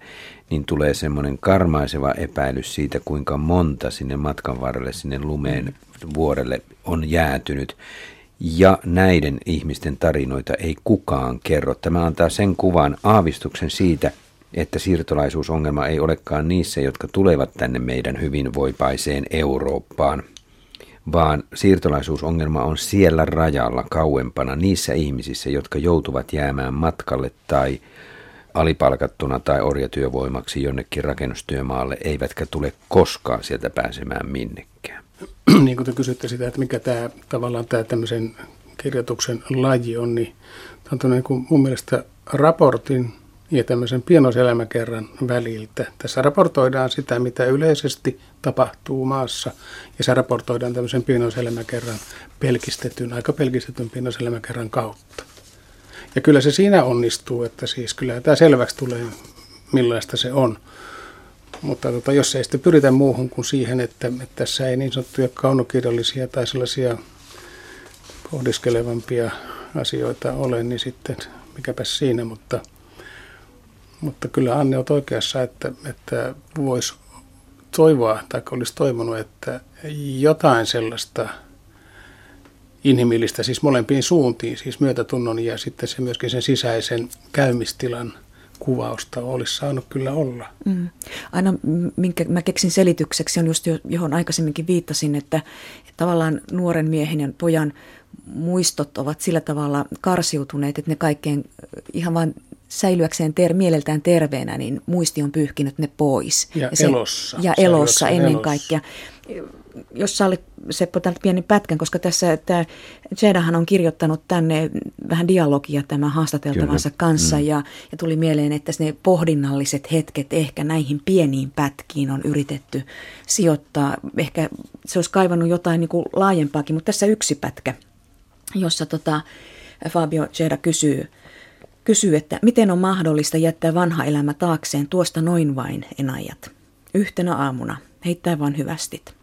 niin tulee semmoinen karmaiseva epäilys siitä, kuinka monta sinne matkan varrelle, sinne lumeen vuorelle on jäätynyt. Ja näiden ihmisten tarinoita ei kukaan kerro. Tämä antaa sen kuvan aavistuksen siitä, että siirtolaisuusongelma ei olekaan niissä, jotka tulevat tänne meidän hyvinvoipaiseen Eurooppaan, vaan siirtolaisuusongelma on siellä rajalla kauempana niissä ihmisissä, jotka joutuvat jäämään matkalle tai alipalkattuna tai orjatyövoimaksi jonnekin rakennustyömaalle, eivätkä tule koskaan sieltä pääsemään minnekään. [CLEARS THROAT] niin kuin te kysytte sitä, että mikä tämä tavallaan tämä tämmöisen kirjoituksen laji on, niin tämä on niin kuin mun mielestä raportin ja tämmöisen pienoselämäkerran väliltä. Tässä raportoidaan sitä, mitä yleisesti tapahtuu maassa, ja se raportoidaan tämmöisen pienoselämäkerran pelkistetyn, aika pelkistetyn pienoselämäkerran kautta. Ja kyllä se siinä onnistuu, että siis kyllä tämä selväksi tulee, millaista se on. Mutta tota, jos ei sitten pyritä muuhun kuin siihen, että, että tässä ei niin sanottuja kaunokirjallisia tai sellaisia pohdiskelevampia asioita ole, niin sitten mikäpä siinä, mutta, mutta kyllä Anne on oikeassa, että, että voisi toivoa tai olisi toivonut, että jotain sellaista inhimillistä siis molempiin suuntiin, siis myötätunnon ja sitten se myöskin sen sisäisen käymistilan – kuvausta olisi saanut kyllä olla. Mm. Aina minkä mä keksin selitykseksi on just johon aikaisemminkin viittasin, että, että tavallaan nuoren miehen ja pojan muistot ovat sillä tavalla karsiutuneet, että ne kaikkein ihan vain säilyäkseen ter, mieleltään terveenä, niin muisti on pyyhkinyt ne pois. Ja, ja se, elossa. Ja elossa ennen elossa. kaikkea jos sallit Seppo tämän pienen pätkän, koska tässä että Jedahan on kirjoittanut tänne vähän dialogia tämän haastateltavansa Kyllä. kanssa mm. ja, ja tuli mieleen, että ne pohdinnalliset hetket ehkä näihin pieniin pätkiin on yritetty sijoittaa. Ehkä se olisi kaivannut jotain niin kuin laajempaakin, mutta tässä yksi pätkä, jossa tota Fabio Jeda kysyy, kysyy, että miten on mahdollista jättää vanha elämä taakseen tuosta noin vain enajat. Yhtenä aamuna, heittää vain hyvästit.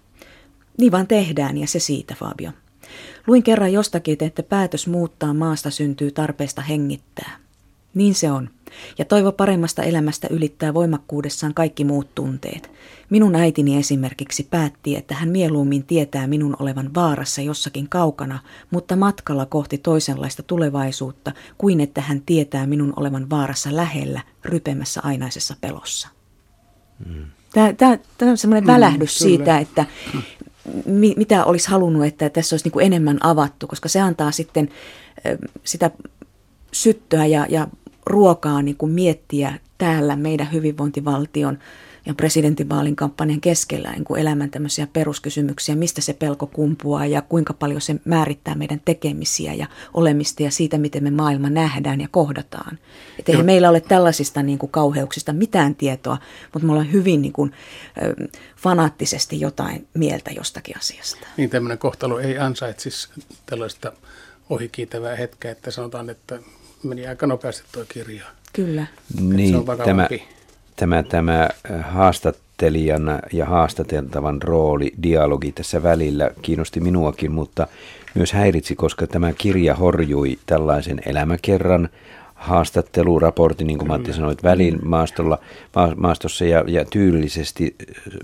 Niin vaan tehdään ja se siitä, Fabio. Luin kerran jostakin, että päätös muuttaa maasta syntyy tarpeesta hengittää. Niin se on. Ja toivo paremmasta elämästä ylittää voimakkuudessaan kaikki muut tunteet. Minun äitini esimerkiksi päätti, että hän mieluummin tietää minun olevan vaarassa jossakin kaukana, mutta matkalla kohti toisenlaista tulevaisuutta, kuin että hän tietää minun olevan vaarassa lähellä, rypemässä ainaisessa pelossa. Mm. Tämä, tämä, tämä on semmoinen välähdys mm, siitä, että mi, mitä olisi halunnut, että tässä olisi niin enemmän avattu, koska se antaa sitten sitä syttöä ja, ja ruokaa niin kuin miettiä täällä meidän hyvinvointivaltion ja presidentinvaalin kampanjan keskellä niin kuin elämän tämmöisiä peruskysymyksiä, mistä se pelko kumpuaa ja kuinka paljon se määrittää meidän tekemisiä ja olemista ja siitä, miten me maailma nähdään ja kohdataan. Että eihän meillä ole tällaisista niin kuin kauheuksista mitään tietoa, mutta me ollaan hyvin niin kuin, fanaattisesti jotain mieltä jostakin asiasta. Niin tämmöinen kohtalo ei ansaitsisi tällaista ohikiitävää hetkeä, että sanotaan, että meni aika nopeasti tuo kirja. Kyllä. Niin, tämä, tämä, tämä äh, haastattelijan ja haastateltavan rooli, dialogi tässä välillä kiinnosti minuakin, mutta myös häiritsi, koska tämä kirja horjui tällaisen elämäkerran haastatteluraportti, niin kuin Matti sanoi, välin maastolla, maastossa ja, ja tyylillisesti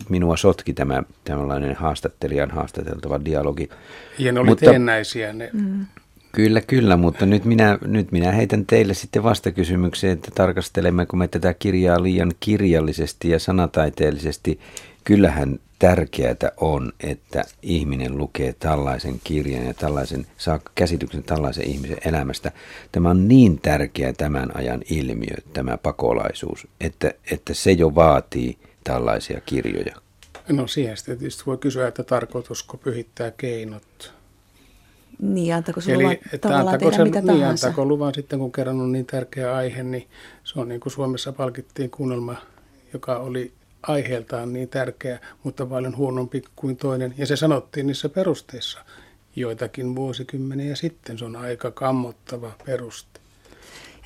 minua sotki tämä tällainen haastattelijan haastateltava dialogi. Ja ne oli Mutta, teennäisiä ne. Mm. Kyllä, kyllä, mutta nyt minä, nyt minä heitän teille sitten vastakysymykseen, että tarkastelemmeko me tätä kirjaa liian kirjallisesti ja sanataiteellisesti. Kyllähän tärkeää on, että ihminen lukee tällaisen kirjan ja tällaisen, saa käsityksen tällaisen ihmisen elämästä. Tämä on niin tärkeä tämän ajan ilmiö, tämä pakolaisuus, että, että se jo vaatii tällaisia kirjoja. No siihen tietysti voi kysyä, että tarkoitusko pyhittää keinot niin, antako se Eli, luvan tavallaan tehdä se, mitä niin, tahansa. luvan sitten, kun kerran on niin tärkeä aihe, niin se on niin kuin Suomessa palkittiin kuunnelma, joka oli aiheeltaan niin tärkeä, mutta paljon huonompi kuin toinen. Ja se sanottiin niissä perusteissa joitakin vuosikymmeniä sitten. Se on aika kammottava peruste.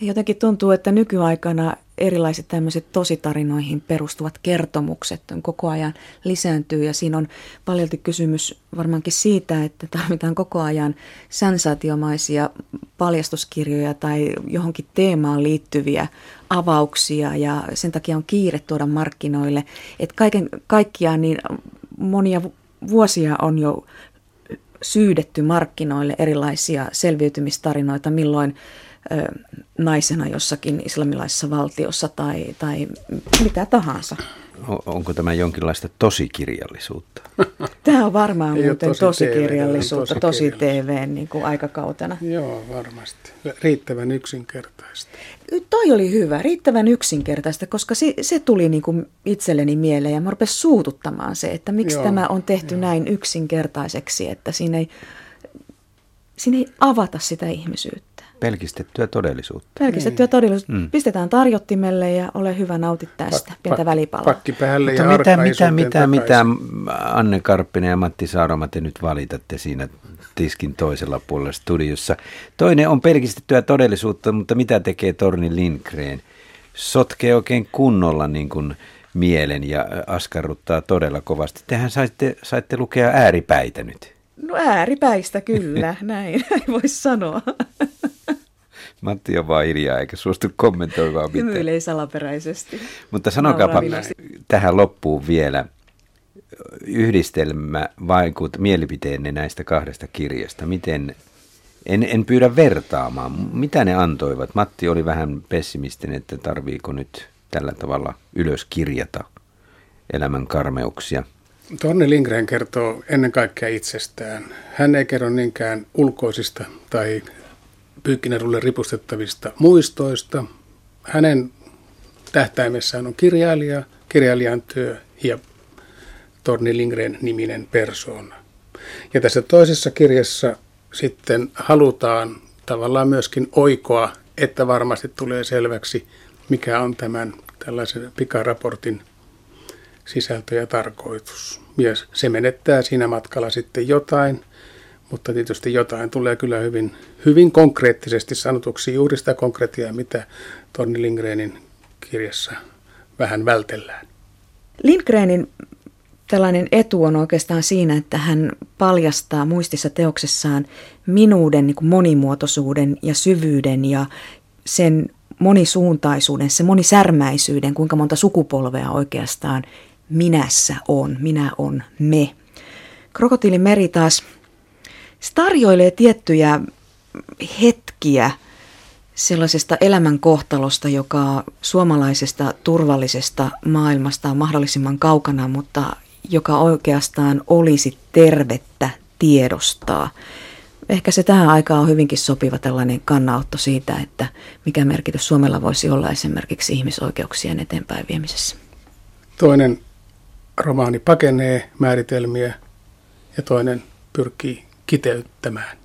Ja jotenkin tuntuu, että nykyaikana erilaiset tämmöiset tositarinoihin perustuvat kertomukset on koko ajan lisääntyy ja siinä on paljolti kysymys varmaankin siitä, että tarvitaan koko ajan sensaatiomaisia paljastuskirjoja tai johonkin teemaan liittyviä avauksia ja sen takia on kiire tuoda markkinoille. Että kaiken kaikkiaan niin monia vuosia on jo syydetty markkinoille erilaisia selviytymistarinoita, milloin naisena jossakin islamilaisessa valtiossa tai, tai mitä tahansa. Onko tämä jonkinlaista tosikirjallisuutta? [LAUGHS] Tämä on varmaan Ei muuten tosi tosikirjallisuutta, tosi TV niin kuin aikakautena. Joo, varmasti. Riittävän yksinkertaista. Toi oli hyvä, riittävän yksinkertaista, koska se, se tuli niin kuin itselleni mieleen ja mä rupesin suututtamaan se, että miksi Joo, tämä on tehty jo. näin yksinkertaiseksi, että siinä ei, siinä ei avata sitä ihmisyyttä. Pelkistettyä todellisuutta. Pelkistettyä niin. todellisuutta. Mm. Pistetään tarjottimelle ja ole hyvä, nautit tästä. Pa- Pientä pa- välipalaa. Pakki päälle ja mitä, mitä, mitä, mitä Anne Karppinen ja Matti Saaroma te nyt valitatte siinä tiskin toisella puolella studiossa? Toinen on pelkistettyä todellisuutta, mutta mitä tekee Torni Lindgren? Sotkee oikein kunnolla niin kuin mielen ja askarruttaa todella kovasti. Tehän saitte, saitte lukea ääripäitä nyt. No ääripäistä kyllä, [LAUGHS] näin voi sanoa. Matti on vaan hiljaa eikä suostu kommentoimaan mitään. Hymyilee salaperäisesti. Mutta sanokaapa tähän loppuun vielä yhdistelmä vaikut mielipiteenne näistä kahdesta kirjasta. Miten, en, en pyydä vertaamaan, mitä ne antoivat. Matti oli vähän pessimistinen, että tarviiko nyt tällä tavalla ylös kirjata elämän karmeuksia. Torni Lindgren kertoo ennen kaikkea itsestään. Hän ei kerro niinkään ulkoisista tai pyykkinerulle ripustettavista muistoista. Hänen tähtäimessään on kirjailija, kirjailijan työ ja Torni Lindgren niminen persoona. Ja tässä toisessa kirjassa sitten halutaan tavallaan myöskin oikoa, että varmasti tulee selväksi, mikä on tämän tällaisen pikaraportin sisältö ja tarkoitus. Ja se menettää siinä matkalla sitten jotain – mutta tietysti jotain tulee kyllä hyvin, hyvin konkreettisesti sanotuksi, juuri sitä konkreettia, mitä Torni Lindgrenin kirjassa vähän vältellään. Lindgrenin tällainen etu on oikeastaan siinä, että hän paljastaa muistissa teoksessaan minuuden niin monimuotoisuuden ja syvyyden ja sen monisuuntaisuuden, se monisärmäisyyden, kuinka monta sukupolvea oikeastaan minässä on, minä on me. Krokotiilimeri taas tarjoilee tiettyjä hetkiä sellaisesta elämänkohtalosta, joka suomalaisesta turvallisesta maailmasta on mahdollisimman kaukana, mutta joka oikeastaan olisi tervettä tiedostaa. Ehkä se tähän aikaan on hyvinkin sopiva tällainen kannanotto siitä, että mikä merkitys Suomella voisi olla esimerkiksi ihmisoikeuksien eteenpäin viemisessä. Toinen romaani pakenee määritelmiä ja toinen pyrkii kiteyttämään